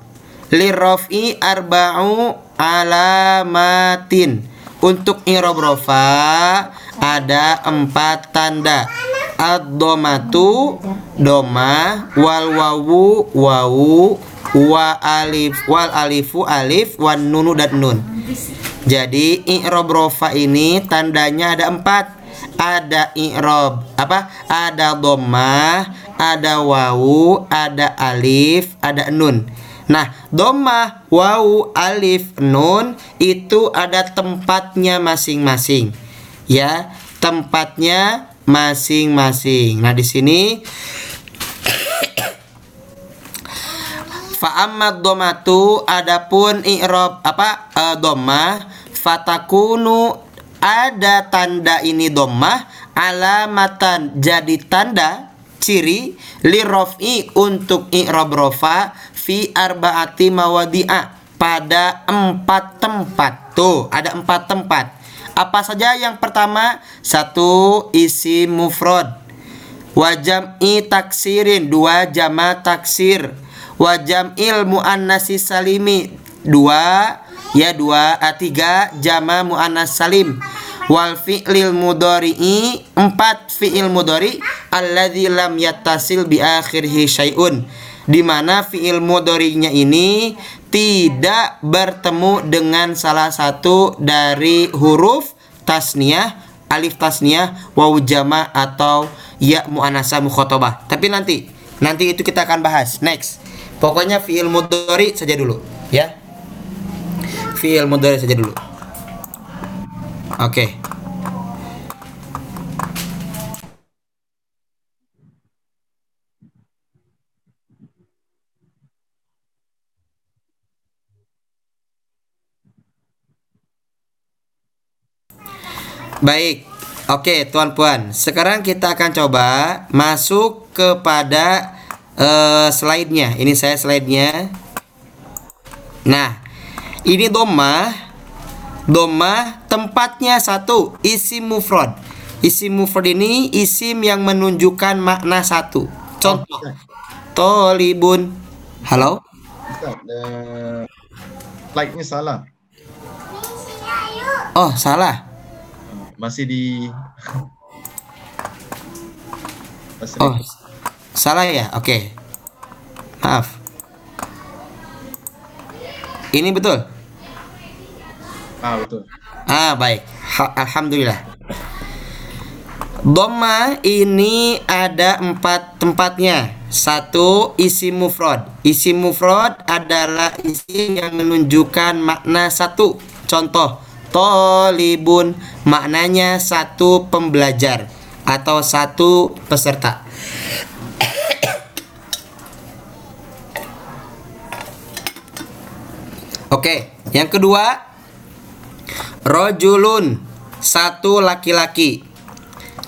Lirrofi arba'u alamatin. Untuk i'rob rofa ada empat tanda. Ad-domatu Doma Wal wawu Wawu Wa alif Wal alifu alif Wan nunu dan nun jadi i'rob rofa ini tandanya ada empat. Ada i'rob apa? Ada dhammah, ada wawu, ada alif, ada nun. Nah, dhammah, wawu, alif, nun itu ada tempatnya masing-masing. Ya, tempatnya masing-masing. Nah, di sini Fa'ammad domatu adapun i'rob apa e, domah fatakunu ada tanda ini domah alamatan jadi tanda ciri li rof'i untuk i'rob rofa fi arbaati mawadi'a pada empat tempat. Tuh ada empat tempat. Apa saja yang pertama? Satu isi mufrad. Wajam'i taksirin dua jama taksir wajam ilmu annasi salimi. Dua ya dua a, tiga jama muannas salim. Wal fi'lil mudhari'i empat fi'il mudhari alladzi lam yattasil bi akhirih syai'un. Di mana fi'il mudhari'nya ini tidak bertemu dengan salah satu dari huruf tasniyah alif tasniyah wawu jama atau ya muannasa mukhatabah. Tapi nanti nanti itu kita akan bahas. Next Pokoknya fiil mudhari saja dulu, ya. Fiil mudhari saja dulu. Oke. Baik. Oke, tuan puan. Sekarang kita akan coba masuk kepada eh slide-nya. Ini saya slide-nya. Nah, ini doma. Doma tempatnya satu, isim mufrad. Isim mufrad ini isim yang menunjukkan makna satu. Contoh. Tolibun. Halo? Uh, slide-nya salah. Oh, salah. Masih di Masih Oh, di salah ya? Oke. Maaf. Ini betul? Ah, betul. Ah, baik. Ha- Alhamdulillah. Doma ini ada empat tempatnya. Satu, isi mufrad. Isi mufrad adalah isim yang menunjukkan makna satu. Contoh, tolibun maknanya satu pembelajar atau satu peserta. Oke, Yang kedua, rojulun satu laki-laki.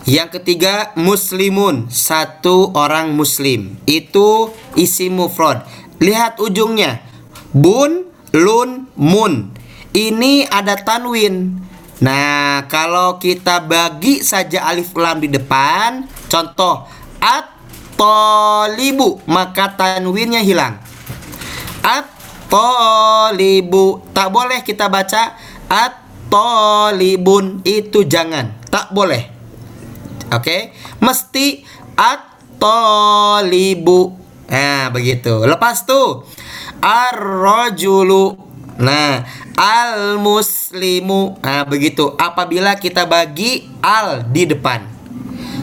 Yang ketiga muslimun satu orang muslim. Itu isi mufrad. Lihat ujungnya. Bun, lun, mun. Ini ada tanwin. Nah, kalau kita bagi saja alif lam di depan, contoh at tolibu maka tanwinnya hilang. At tolibu tak boleh kita baca at tolibun itu jangan. Tak boleh. Oke? Mesti at tolibu nah begitu. Lepas tuh ar-rajulu. Nah al muslimu nah begitu. Apabila kita bagi al di depan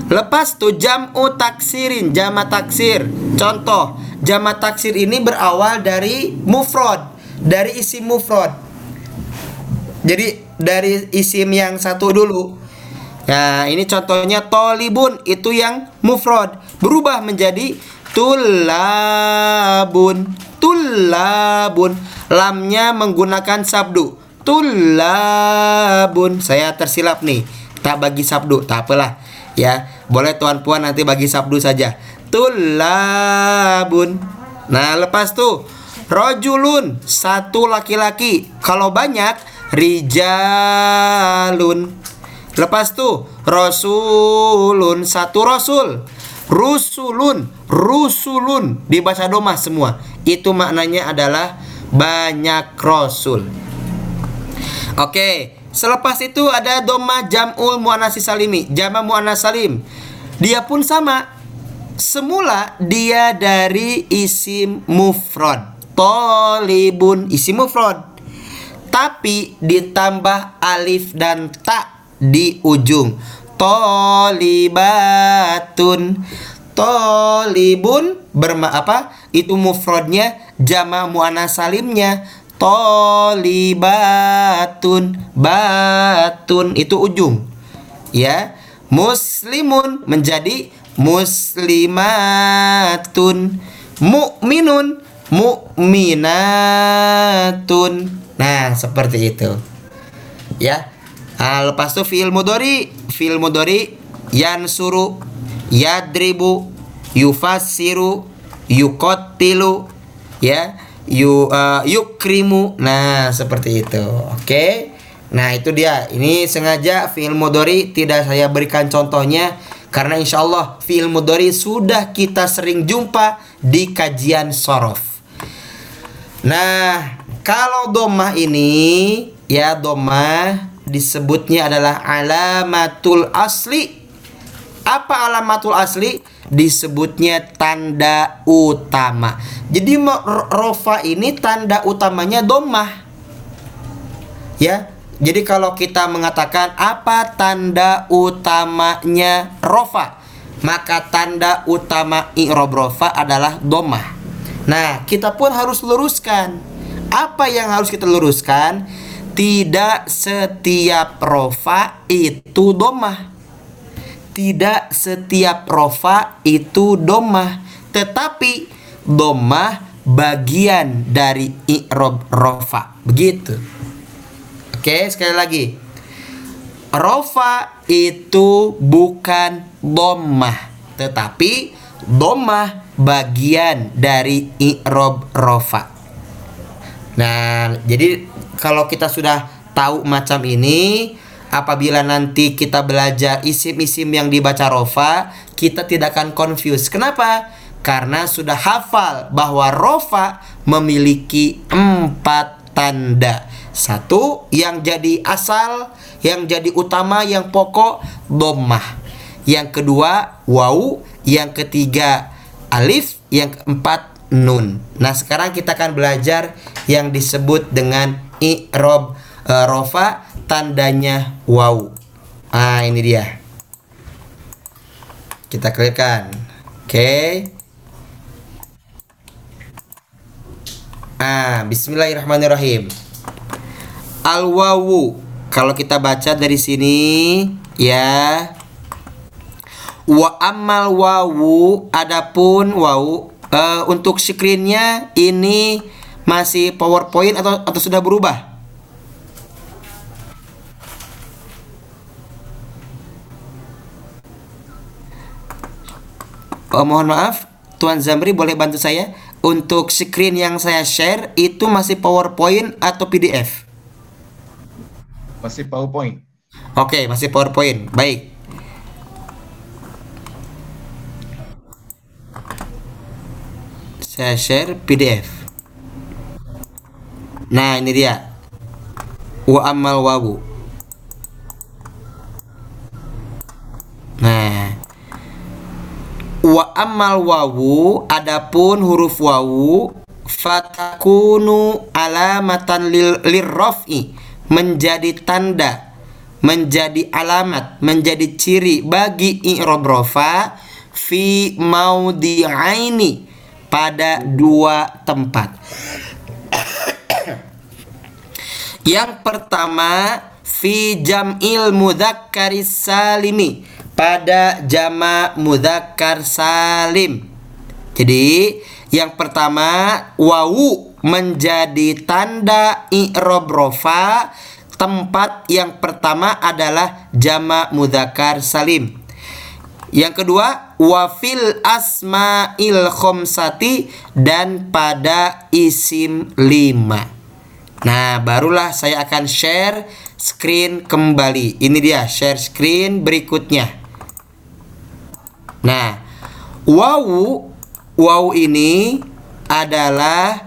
Lepas tuh jam'u taksirin, jama taksir. Contoh, jama taksir ini berawal dari mufrad, dari isi mufrad. Jadi dari isim yang satu dulu. Nah, ini contohnya tolibun itu yang mufrad berubah menjadi tulabun. Tulabun. Lamnya menggunakan sabdu. Tulabun. Saya tersilap nih. Tak bagi sabdu, tak apalah. Ya, boleh tuan puan nanti bagi sabdu saja. Tulabun. Nah, lepas tuh rojulun satu laki-laki. Kalau banyak rijalun. Lepas tuh rasulun satu rasul. Rusulun, rusulun dibaca domah semua. Itu maknanya adalah banyak rasul. Oke, Selepas itu ada doma jam'ul muannats salimi, jama muannas salim. Dia pun sama. Semula dia dari isim mufrad. Tolibun isim mufrad. Tapi ditambah alif dan ta di ujung. Tolibatun. Tolibun berma apa? Itu mufradnya jama muannas salimnya tolibatun batun. Itu ujung. Ya. Muslimun menjadi muslimatun. Mukminun mukminatun nah seperti itu. Ya. Nah, lepas itu fiil mudori fiil mudori yansuru yadribu yufassiru yukotilu ya yu uh, yukrimu. Nah seperti itu. Oke. Nah itu dia. Ini sengaja fiil mudori tidak saya berikan contohnya karena insya Allah fiil mudori sudah kita sering jumpa di kajian sorof. Nah kalau domah ini ya domah disebutnya adalah alamatul asli apa alamatul asli disebutnya tanda utama. Jadi rofa ini tanda utamanya domah. Ya. Jadi kalau kita mengatakan apa tanda utamanya rofa, maka tanda utama i'rob rofa adalah domah. Nah, kita pun harus luruskan. Apa yang harus kita luruskan? Tidak setiap rofa itu domah tidak setiap rofa itu domah tetapi domah bagian dari i'rob rofa. Begitu. Oke sekali lagi. Rofa itu bukan domah tetapi domah bagian dari i'rob rofa. Nah jadi kalau kita sudah tahu macam ini apabila nanti kita belajar isim-isim yang dibaca rofa, kita tidak akan confuse. Kenapa? Karena sudah hafal bahwa rofa memiliki empat tanda. Satu yang jadi asal, yang jadi utama, yang pokok domah. Yang kedua waw, yang ketiga alif, yang keempat nun. Nah sekarang kita akan belajar yang disebut dengan i'rob e, rofa tandanya wow. Ah, ini dia. Kita clearkan. Oke. Okay. Ah, bismillahirrahmanirrahim. Al wawu. Kalau kita baca dari sini ya. Wa amal wawu adapun wawu uh, untuk screennya ini masih PowerPoint atau atau sudah berubah? Oh, mohon maaf, Tuan Zamri boleh bantu saya untuk screen yang saya share itu masih PowerPoint atau PDF? Masih PowerPoint. Oke, masih PowerPoint. Baik. Saya share PDF. Nah, ini dia. Wa amal wawu. Nah. Wa amal wawu adapun huruf wawu fatakunu alamatan lil lirraf'i menjadi tanda menjadi alamat menjadi ciri bagi i'rab rafa fi maudhi'aini pada dua tempat. Yang pertama fi jam'il mudzakkaris salimi pada jama mudzakkar salim. Jadi yang pertama wawu menjadi tanda i'rab rofa tempat yang pertama adalah jama mudzakkar salim. Yang kedua wafil asma'il khomsati dan pada isim lima. Nah, barulah saya akan share screen kembali. Ini dia share screen berikutnya. Nah, wawu wawu ini adalah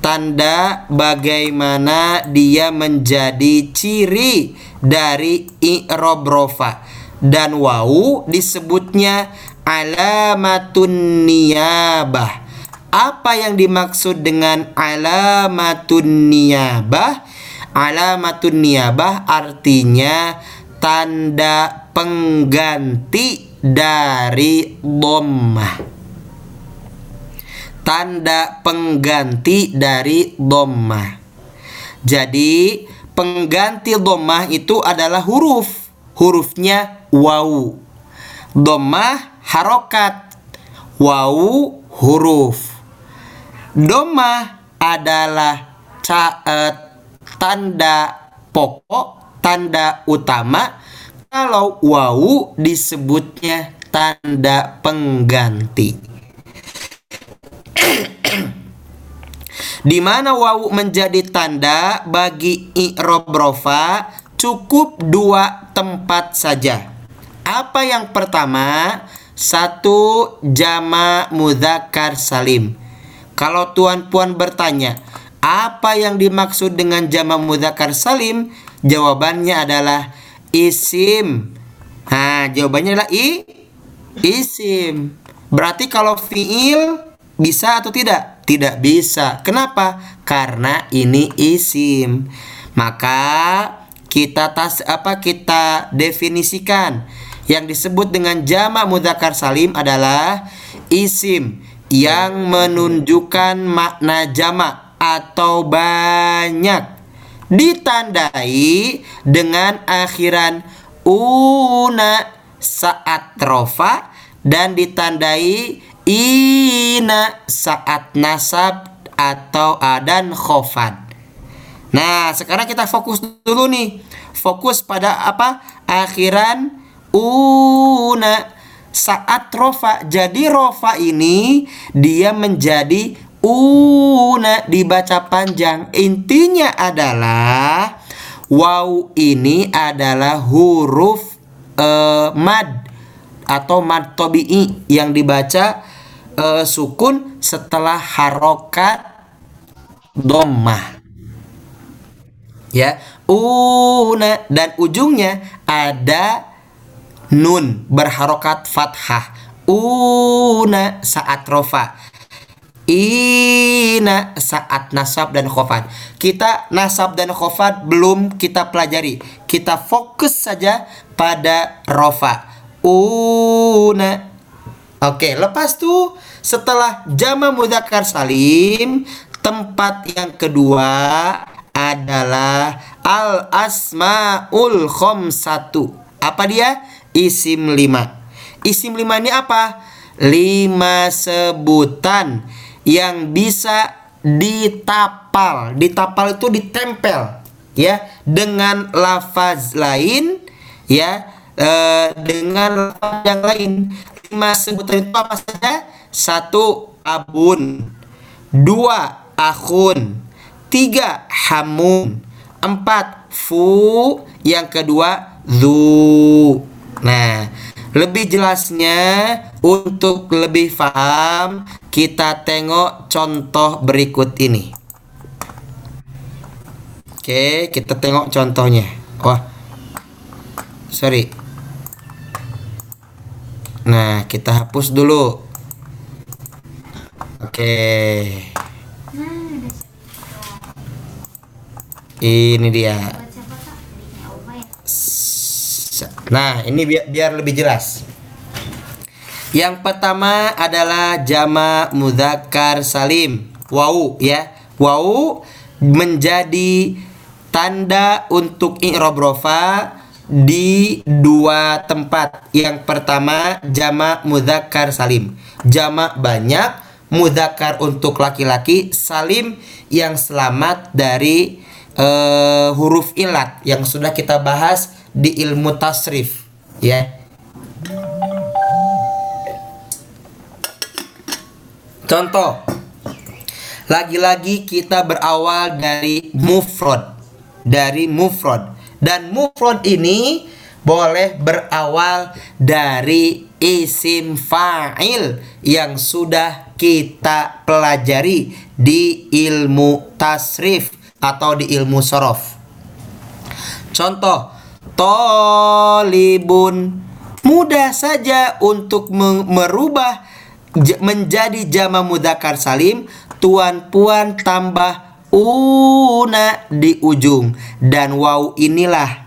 tanda bagaimana dia menjadi ciri dari i'rab rofa dan wawu disebutnya alamatun niyabah. Apa yang dimaksud dengan alamatun niyabah? Alamatun niyabah artinya tanda pengganti dari dhammah. Tanda pengganti dari dhammah. Jadi, pengganti dhammah itu adalah huruf. Hurufnya wawu. Dhammah harokat. Wawu huruf. Dhammah adalah ca, eh, tanda pokok, tanda utama kalau wawu disebutnya tanda pengganti. Di mana wawu menjadi tanda bagi i'rab rofa cukup dua tempat saja. Apa yang pertama? Satu jama mudzakkar salim. Kalau tuan puan bertanya, apa yang dimaksud dengan jama mudzakkar salim? Jawabannya adalah isim. Nah, jawabannya adalah i isim. Berarti kalau fiil bisa atau tidak? Tidak bisa. Kenapa? Karena ini isim. Maka kita tas apa kita definisikan yang disebut dengan jamak mudzakkar salim adalah isim yang menunjukkan makna jamak atau banyak ditandai dengan akhiran una saat rofa dan ditandai ina saat nasab atau adan khofan. Nah, sekarang kita fokus dulu nih. Fokus pada apa? Akhiran una saat rofa. Jadi rofa ini dia menjadi una dibaca panjang. Intinya adalah waw ini adalah huruf uh, mad atau mad tobi'i yang dibaca uh, sukun setelah harokat domah. Ya, una dan ujungnya ada nun berharokat fathah. Una saat rofa ina saat nasab dan khofat. Kita nasab dan khofat belum kita pelajari. Kita fokus saja pada rofa. Una. Oke, lepas tuh setelah jama mudzakkar salim, tempat yang kedua adalah al asmaul satu. Apa dia? Isim lima. Isim lima ini apa? Lima sebutan yang bisa ditapal. Ditapal itu ditempel ya dengan lafaz lain ya eh, dengan lafaz yang lain. Lima sebutan itu apa saja? Satu abun, dua akhun, tiga hamun, empat fu, yang kedua zu. Nah, lebih jelasnya untuk lebih paham kita tengok contoh berikut ini. Oke, kita tengok contohnya. Wah, sorry. Nah, kita hapus dulu. Oke. Ini dia. Nah, ini biar, biar lebih jelas. Yang pertama adalah jama mudzakkar salim. Wau ya. Wau menjadi tanda untuk i'rab rofa di dua tempat. Yang pertama jama mudzakkar salim. Jama banyak, mudzakkar untuk laki-laki, salim yang selamat dari eh, huruf ilat yang sudah kita bahas di ilmu tasrif ya. Contoh lagi-lagi kita berawal dari mufrad dari mufrad dan mufrad ini boleh berawal dari isim fa'il yang sudah kita pelajari di ilmu tasrif atau di ilmu sorof. Contoh, tolibun mudah saja untuk merubah menjadi jama mudzakkar salim tuan puan tambah una di ujung dan waw inilah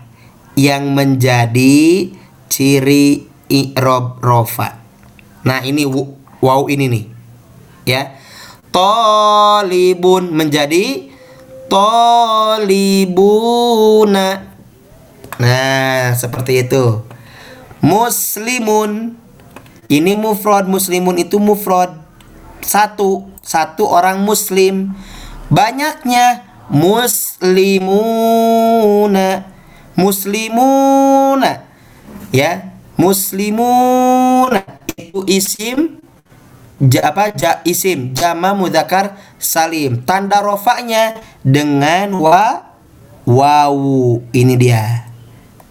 yang menjadi ciri i'rab rofa. Nah, ini waw ini nih. Ya. Tolibun menjadi tolibuna. Nah, seperti itu. Muslimun. Ini mufrad, muslimun itu mufrad. Satu, satu orang muslim. Banyaknya muslimuna. Muslimuna. Ya, muslimuna itu isim ja, apa ja, isim jama mudzakkar salim. Tanda rofaknya dengan wa wawu. Ini dia.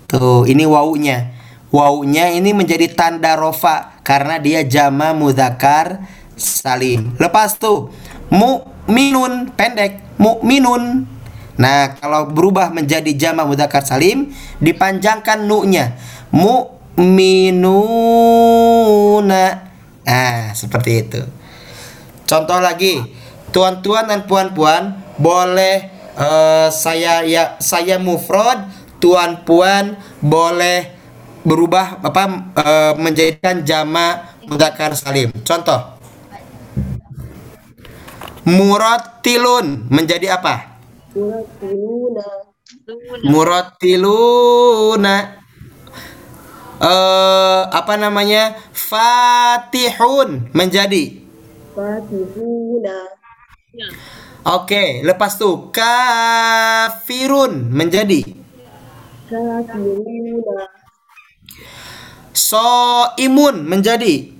Tuh, ini wawunya. Wawunya ini menjadi tanda rofa karena dia jama mudzakkar salim. Lepas tuh mukminun pendek, mukminun. Nah, kalau berubah menjadi jama mudzakkar salim dipanjangkan nu-nya. Mukminuna. Nah, seperti itu. Contoh lagi, tuan-tuan dan puan-puan boleh eh, saya ya saya mufrad, tuan-puan boleh berubah apa eh, menjadikan jama mudzakkar salim. Contoh. Murattilun menjadi apa? Murattiluna. Eh apa namanya? Fatihun menjadi Oke, lepas tuh kafirun menjadi soimun menjadi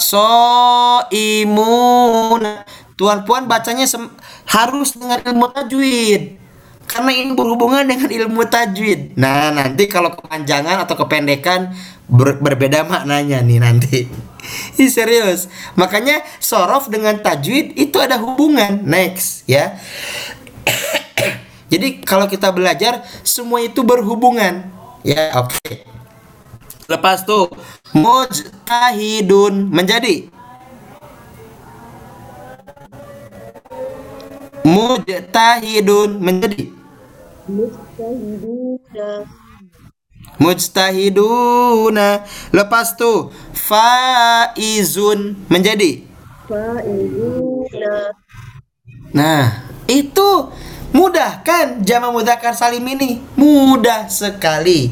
soimun. Tuan puan bacanya harus dengan ilmu tajwid. Karena ini berhubungan dengan ilmu tajwid. Nah, nanti kalau kepanjangan atau kependekan ber- berbeda maknanya nih nanti. Ih, serius. Makanya sorof dengan tajwid itu ada hubungan. Next, ya. Jadi kalau kita belajar semua itu berhubungan. Ya, oke. Lepas tuh. Mujtahidun. Menjadi. Mujtahidun. Menjadi. Mujtahiduna. Lepas tuh. Faizun. Menjadi nah itu mudah kan jama mudzakkar salim ini mudah sekali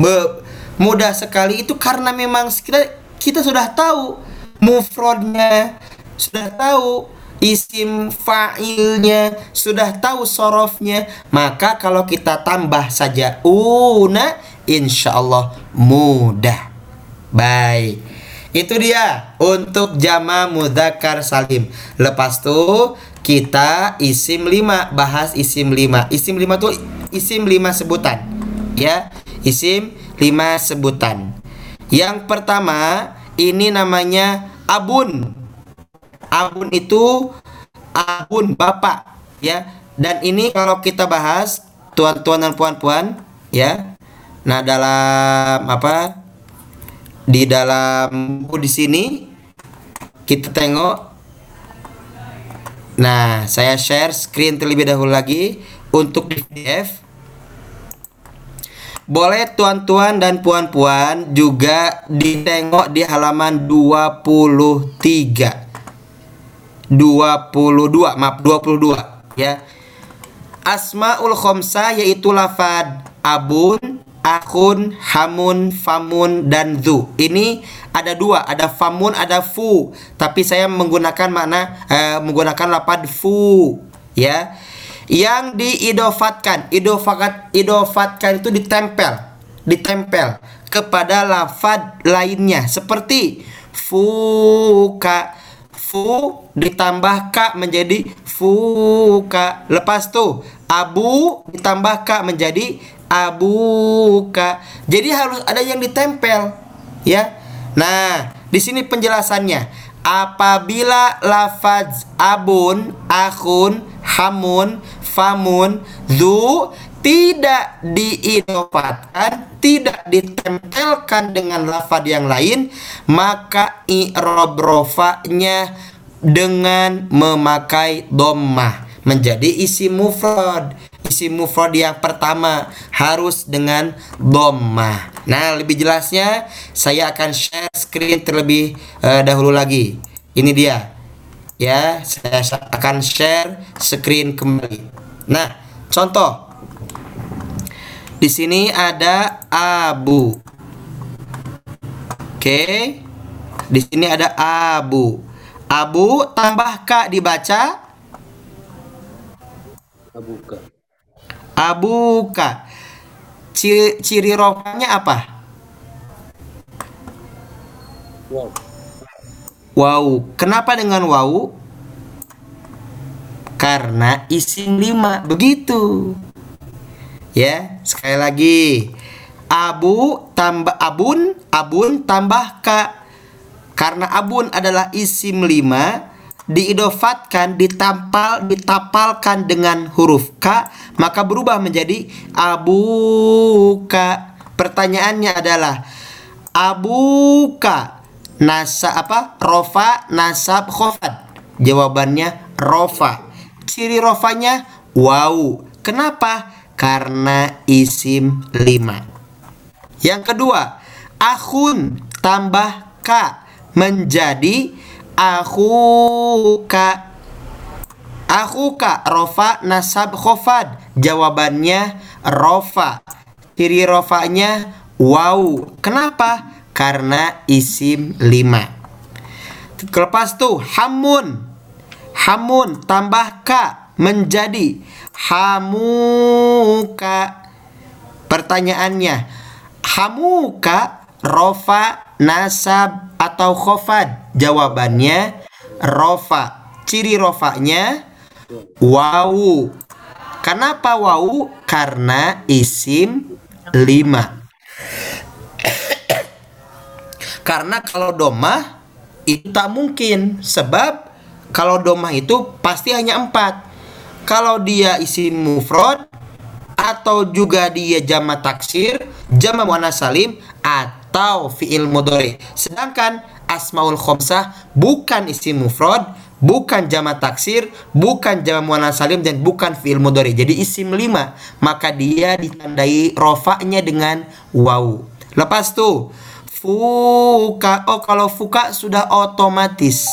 Be- mudah sekali itu karena memang kita kita sudah tahu mufrodnya, sudah tahu isim fa'ilnya, sudah tahu sorofnya, maka kalau kita tambah saja una, insya Allah mudah. Baik. Itu dia untuk jama mudzakkar salim. Lepas tuh kita isim 5 bahas isim 5. Isim 5 tuh isim 5 sebutan. Ya, isim 5 sebutan. Yang pertama ini namanya abun. Abun itu abun bapak, ya. Dan ini kalau kita bahas tuan-tuan dan puan-puan, ya. Nah, dalam apa? Di dalam buku di sini kita tengok Nah, saya share screen terlebih dahulu lagi untuk PDF. Boleh tuan-tuan dan puan-puan juga ditengok di halaman 23. 22, maaf 22 ya. Asmaul khamsah yaitu lafad abun, akhun, hamun, famun dan zu. Ini ada dua, ada famun, ada fu. Tapi saya menggunakan makna eh, menggunakan lafad fu ya yang diidofatkan idofakat idofatkan itu ditempel ditempel kepada lafad lainnya seperti fuka fu ditambah ka menjadi fuka lepas tuh abu ditambah ka menjadi abuka. Jadi harus ada yang ditempel ya. Nah di sini penjelasannya. Apabila lafaz abun akhun hamun famun zu tidak diidofatkan, tidak ditempelkan dengan lafaz yang lain, maka i'rab rofanya dengan memakai dhammah menjadi isi mufrad. Isi mufrad yang pertama harus dengan dhammah. Nah, lebih jelasnya saya akan share screen terlebih eh, dahulu lagi. Ini dia. Ya, saya akan share screen kembali. Nah, contoh di sini ada abu. Oke. Di sini ada abu. Abu tambah ka dibaca Abuka. Abuka. Ciri, ciri rofanya apa? Wow. Wow. Kenapa dengan wow? Karena isim lima. Begitu. Ya, sekali lagi. Abu tambah abun, abun tambah ka. Karena abun adalah isim lima, diidofatkan, ditampal, ditapalkan dengan huruf K, maka berubah menjadi abuka. Pertanyaannya adalah abuka nasa apa? Rofa, nasab, khofat. Jawabannya rofa. Ciri rofanya wow. Kenapa? Karena isim lima. Yang kedua, akhun tambah ka menjadi akhuka. Akhuka rofa nasab khofad. Jawabannya rofa. Ciri rofanya wow. Kenapa? Karena isim lima. Lepas tuh hamun. Hamun tambah ka menjadi hamuka. Pertanyaannya, hamuka rofa nasab atau khofad? Jawabannya rofa. Ciri rofanya wawu. Kenapa wawu? Karena isim lima. Karena kalau domah itu tak mungkin sebab kalau domah itu pasti hanya empat. Kalau dia isim mufrad atau juga dia jama taksir, jama muannas salim atau fiil mudhari. Sedangkan asmaul khamsah bukan isim mufrad, bukan jama taksir, bukan jama muannas salim dan bukan fiil mudhari. Jadi isim lima, maka dia ditandai rofaknya dengan wawu. Lepas tuh fuka. Oh, kalau fuka sudah otomatis.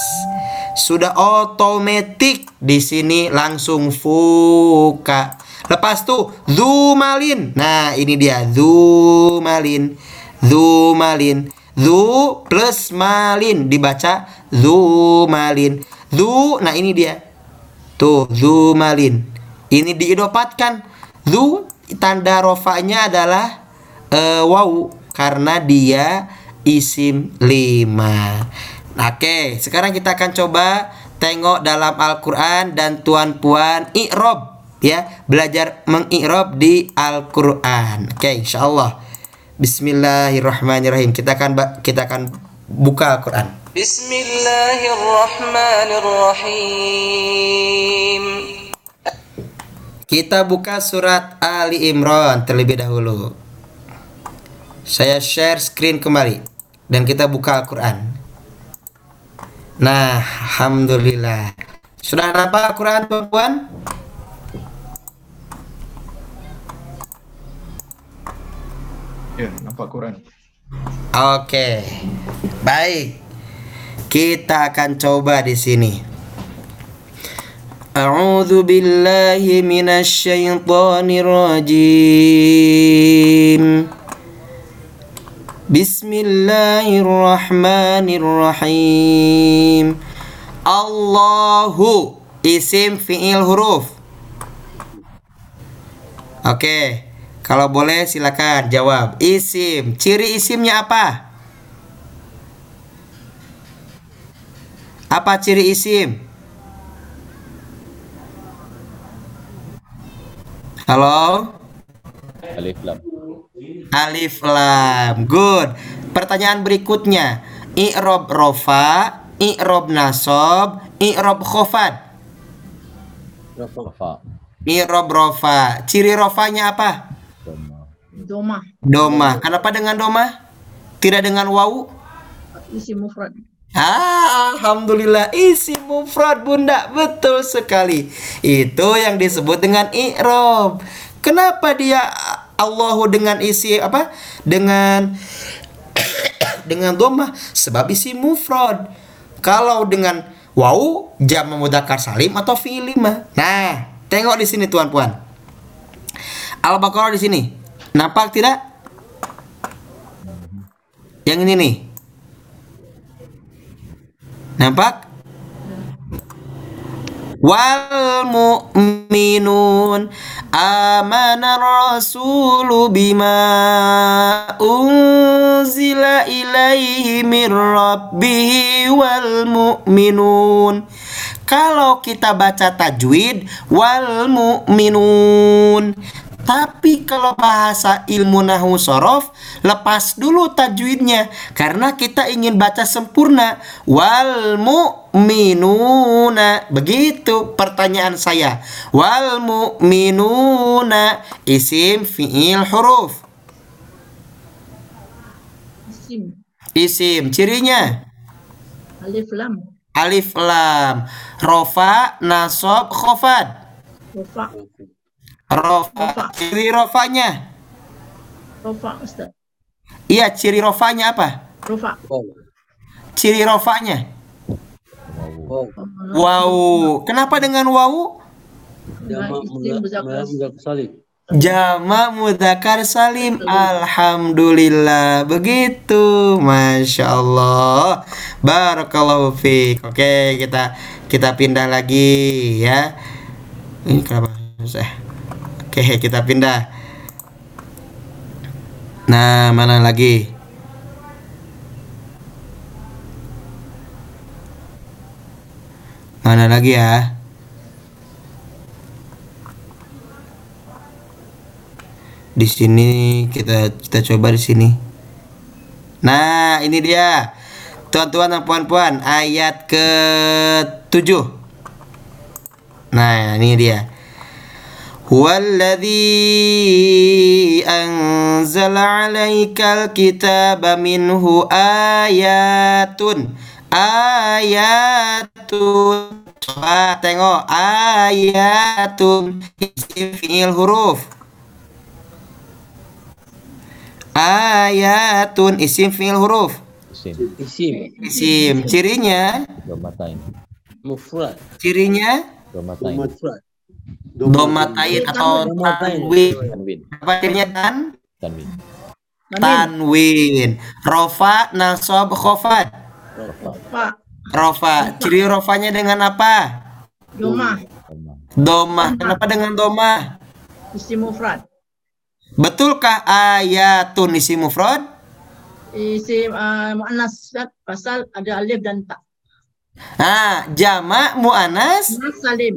Sudah otomatis di sini langsung fuka. Lepas tuh zumalin. Nah, ini dia zumalin. Zumalin. Zu plus malin dibaca zu malin. Zu, nah ini dia. Tuh, zu malin. Ini diidopatkan. Zu tanda rofanya adalah waw karena dia isim lima. Oke, sekarang kita akan coba tengok dalam Al-Qur'an dan tuan puan i'rob ya, belajar mengi'rob di Al-Qur'an. Oke, insyaallah. Bismillahirrahmanirrahim. Kita akan kita akan buka Al-Qur'an. Bismillahirrahmanirrahim. Kita buka surat Ali Imran terlebih dahulu. Saya share screen kembali dan kita buka Al-Qur'an. Nah, alhamdulillah. Sudah nampak Al-Qur'an, Puan? Nampak Quran. Oke. Baik. Kita akan coba di sini. A'udzu billahi minasyaitonir rajim. Bismillahirrahmanirrahim. Allahu isim fiil huruf. Oke, kalau boleh silakan jawab. Isim, ciri isimnya apa? Apa ciri isim? Halo? Alif lam. Alif lam. Good. Pertanyaan berikutnya. I'rob rofa, i'rob nasob, i'rob khofat. Rafa. I'rob rofa. Ciri rofanya apa? Doma. Doma. Kenapa dengan doma? Tidak dengan wawu? Isi mufrad. Ah, alhamdulillah isi mufrad bunda betul sekali. Itu yang disebut dengan i'rob. Kenapa dia Allahu dengan isi apa? Dengan dengan doma sebab isi mufrad. Kalau dengan wawu jam mudzakkar salim atau fi'il. Nah, tengok di sini tuan puan. Al-Baqarah di sini. Nampak tidak? Yang ini nih. Nampak? Wal mu'minun amana rasulu bima unzila ilaihi min rabbihi wal mu'minun kalau kita baca tajwid wal mu'minun tapi kalau bahasa ilmu nahu sorof lepas dulu tajwidnya. Karena kita ingin baca sempurna. Wal mu'minuna. Begitu pertanyaan saya. Wal mu'minuna. Isim fiil huruf. Isim. isim cirinya. Alif lam. alif lam. Rofa nasob khofad Rofa. Rofa. Ciri rofanya? Rofa Ustaz. iya ciri rofanya apa? Rofa. ciri rofanya? Wow. Kenapa dengan wow. Jama mudakar salim. Alhamdulillah. Begitu. Masya Allah. Barakallahu fiq Oke kita kita pindah lagi ya. Ini kenapa susah Oke kita pindah Nah mana lagi Mana lagi ya di sini kita kita coba di sini. Nah, ini dia. Tuan-tuan dan puan-puan, ayat ke-7. Nah, ini dia. Huwallazi anzala 'alaikal kitaba minhu ayatun ayatun Coba tengok ayatun isim fiil huruf Ayatun isim fiil huruf. Isim. Isim. Isim cirinya Domatain. Mufrad. cirinya Domatain. Mufrad. Domatain atau tanwin. Tanwin. Apa cirinya tan? Tanwin. tanwin. Rofa, nasob, khofat. Fa. Rofa. Ciri rofanya dengan apa? Doma. Domah. Kenapa dengan domah? Isim mufrad. Betulkah ayatun isi mufrad? Isim uh, muannas pasal ada alif dan ta. Nah, jamak muannas. Muannas salim.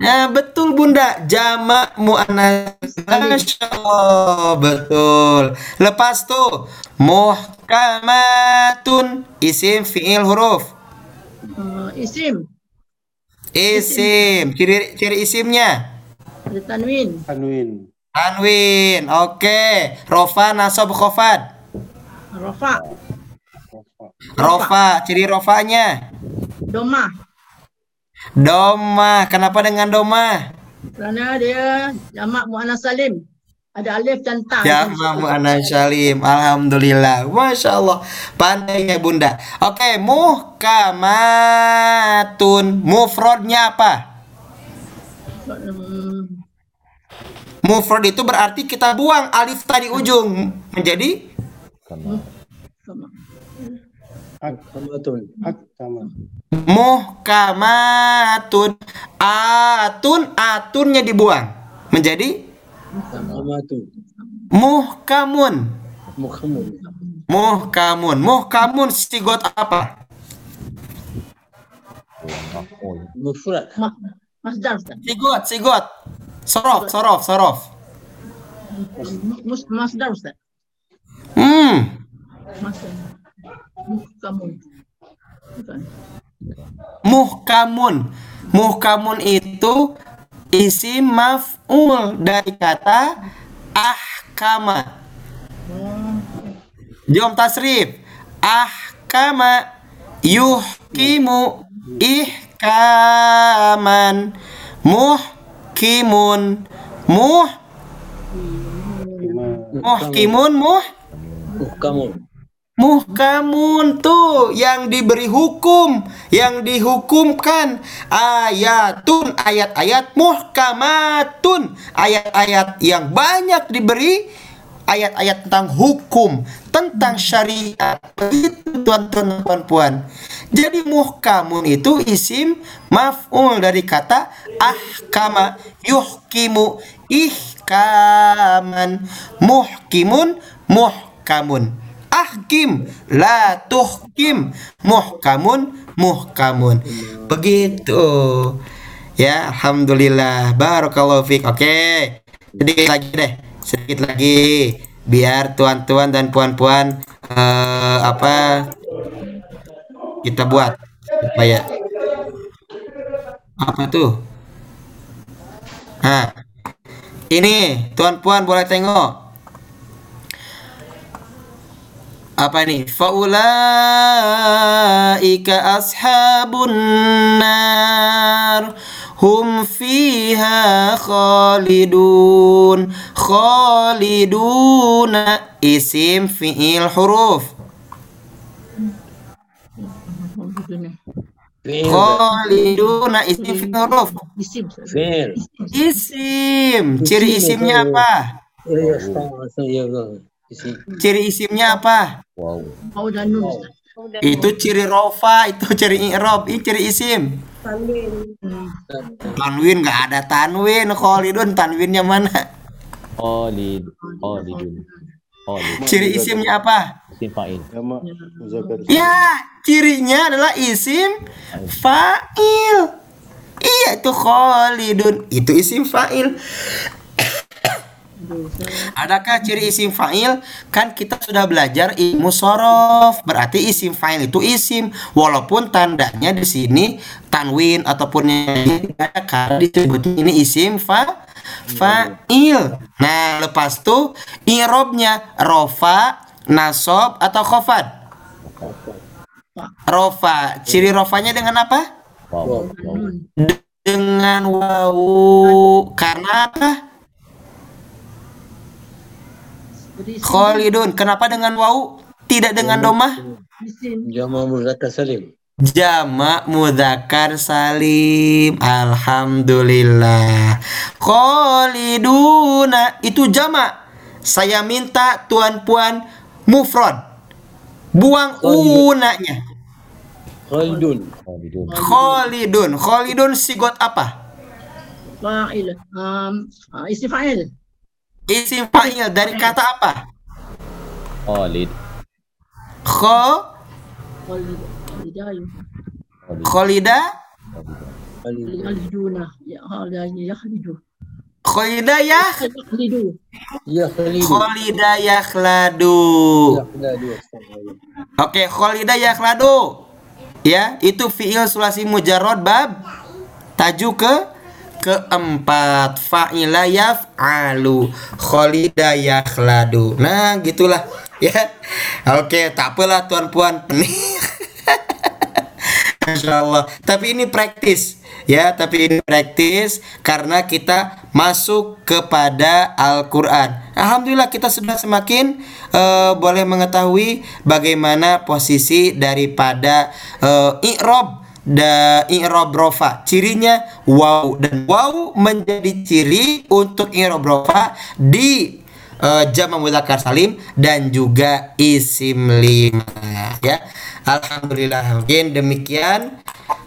Nah, betul Bunda. Jamak muannas. Masya Allah, betul. Lepas tuh muhkamatun isim fiil huruf. Uh, isim Isim, ciri ciri isimnya. tanwin. Tanwin. Tanwin, oke. Rofa, nasob, khofat. Rafa. Rofa, ciri rofanya. Doma. Doma, kenapa dengan doma? Kerana dia jamak muannas salim. Ada alif dan ta. Ya, Mamu Anas Salim. Alhamdulillah. Masya Allah. Pandainya Bunda. Oke, muhkamatun. Mufrodnya apa? Mufrod itu berarti kita buang alif tadi ujung. Menjadi sama. Hakkamatun. Hakkamat. muhkamatun. Atun, atunnya dibuang. Menjadi Amatu. muhkamun. Muhammad. Muhkamun. Muhkamun sigot apa? Mufrad. Ma- Masdar. Sigot, sigot. Sorof, sorof, sorof. Masdar Ustaz. Hmm. Masdar. Muhkamun. Bukan. Muhkamun. Muhkamun itu isim maf'ul dari kata ahkama. Jom tasrif. Ahkama yuhkimu ihkaman muhkimun muh muhkimun muh Muhkamun. Muhkamun tuh yang diberi hukum, yang dihukumkan. Ayatun, ayat-ayat muhkamatun, ayat-ayat yang banyak diberi ayat-ayat tentang hukum, tentang syariat. Begitu tuan-tuan dan puan-puan. Jadi muhkamun itu isim maf'ul dari kata ahkama yuhkimu ihkaman muhkimun muhkamun ahkim la tuhkim. Muhkamun muhkamun. Begitu. Ya alhamdulillah. Barakallahu fiik oke. Sedikit lagi deh. Sedikit lagi. Biar tuan-tuan dan puan-puan eh, apa kita buat apa ya apa tuh? Nah ini tuan-puan boleh tengok apa ini? Faulaika ashabun nar. Hum fiha khalidun. Khaliduna isim fiil huruf. Khaliduna isim fiil huruf. Isim. Isim. Ciri isimnya apa Isi. ciri isimnya apa Wow. Dan nun itu ciri rofa itu ciri i'rob ini ciri isim Hmm. tanwin nggak ada tanwin khalidun tanwinnya mana Khalid. Khalidun. Khalid. ciri isimnya apa Isim fa'il. Ya, cirinya adalah isim fa'il. Iya, itu Khalidun. Itu isim fa'il. Adakah ciri isim fa'il? Kan kita sudah belajar ilmu sorof. Berarti isim fa'il itu isim. Walaupun tandanya di sini tanwin ataupun yang ada karena disebutnya ini isim fa fa'il. Nah, lepas tuh irobnya rofa, nasob atau khofat. Rofa, ciri rofanya dengan apa? Dengan wawu. Karena apa? Jadi isim. Khalidun. Kenapa dengan wawu? Tidak dengan domah? Jama muzakkar salim. Jamak mudzakkar salim. Alhamdulillah. Khaliduna itu jamak. Saya minta tuan puan mufrad. Buang unanya. Khalidun. Khalidun. Khalidun. Sigot apa? Fa'il. Um, uh, isim fa'il. Dari kata apa? Khalid. Kho Khalid. Khalidayah. Khalid. Khalida Khalidun. Khaliduna. Ya Khalidayah. Yakhlidu. Khalida ya. Ya Khalidun. Khalida yakhladu. Ya Khalidun. Astagfirullah. Oke, Khalida yakhladu. Ya, itu fiil sulasi mujarrad bab taju ke keempat fa'ila yaf'alu Khalida yakhladu. Nah, gitulah ya. Oke, tak apalah tuan puan pening. Masya Allah. Tapi ini praktis ya, tapi ini praktis karena kita masuk kepada Al-Quran. Alhamdulillah kita sudah semakin eh, boleh mengetahui bagaimana posisi daripada eh, i'rob da i'rob rofa. Cirinya wow dan wow menjadi ciri untuk i'rob rofa di uh, jama mudzakkar salim dan juga isim lima ya. Alhamdulillah mungkin demikian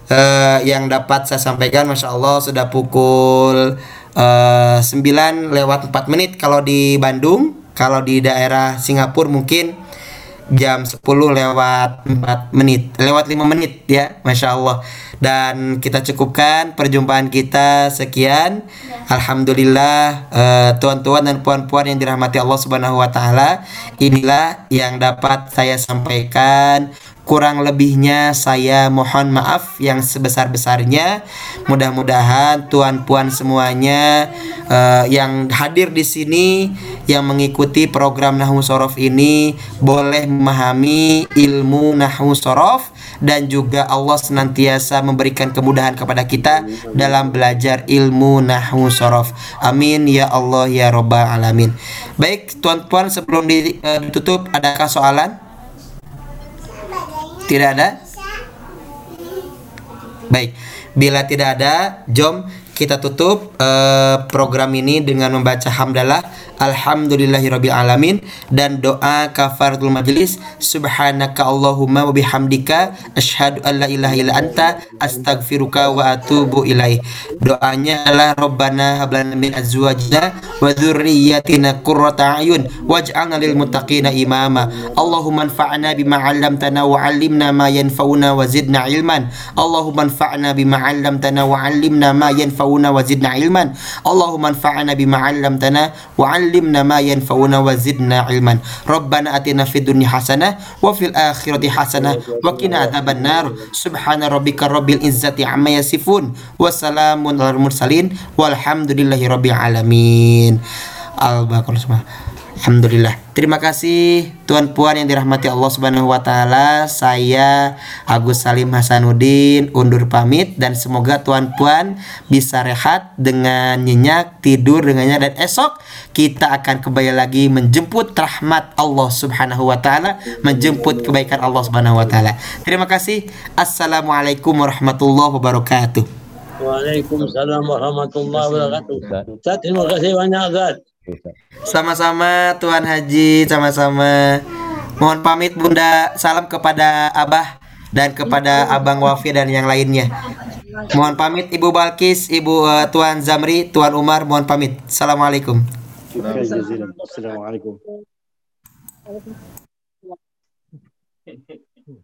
eh, yang dapat saya sampaikan Masya Allah sudah pukul eh, 9 lewat 4 menit kalau di Bandung kalau di daerah Singapura mungkin jam 10 lewat 4 menit lewat 5 menit ya Masya Allah. Dan kita cukupkan perjumpaan kita sekian. Alhamdulillah eh, tuan-tuan dan puan-puan yang dirahmati Allah Subhanahu wa taala inilah yang dapat saya sampaikan kurang lebihnya saya mohon maaf yang sebesar-besarnya. Mudah-mudahan tuan puan semuanya eh, yang hadir di sini yang mengikuti program Nahwu Sorof ini boleh memahami ilmu Nahwu Sorof dan juga Allah senantiasa memberikan kemudahan kepada kita dalam belajar ilmu Nahwu Sorof. Amin. Ya Allah ya Robbal Alamin. Baik tuan puan sebelum eh, ditutup adakah soalan tidak ada? Baik, bila tidak ada, jom kita tutup eh, program ini dengan membaca hamdalah alhamdulillahirabbil alamin dan doa kafaratul majlis subhanaka allahumma wa bihamdika asyhadu an la ilaha illa anta astaghfiruka wa atubu ilaih. Doanya adalah rabbana hab lana min azwajina wa dzurriyyatina qurrata a'yun waj'alna lil muttaqina imama. Allahumma anfa'na bima 'allamtana wa 'allimna ma yanfa'una wa zidna ilman. Allahumma anfa'na bima 'allamtana wa 'allimna ma yanfa'una wa zidna ilman. Allahumma anfa'na bima 'allamtana wa 'allimna ma yanfa'una wa zidna ilman. Rabbana atina fid dunya hasanah wa fil akhirati hasanah wa qina adzaban subhana rabbika rabbil izzati amma yasifun. Wa salamun alal mursalin. Walhamdulillahi rabbil alamin. Al-baqarah Alhamdulillah. Terima kasih Tuan Puan yang dirahmati Allah Subhanahu wa taala. Saya Agus Salim Hasanuddin undur pamit dan semoga Tuan Puan bisa rehat dengan nyenyak, tidur dengan nyenyak dan esok kita akan kembali lagi menjemput rahmat Allah Subhanahu wa taala, menjemput kebaikan Allah Subhanahu wa taala. Terima kasih. Assalamualaikum warahmatullahi wabarakatuh. Waalaikumsalam warahmatullahi wabarakatuh. Terima kasih banyak Ustaz. Sama-sama Tuan Haji, sama-sama. Mohon pamit Bunda, salam kepada Abah dan kepada Abang Wafi dan yang lainnya. Mohon pamit Ibu Balkis, Ibu uh, Tuan Zamri, Tuan Umar, mohon pamit. Assalamualaikum. Assalamualaikum.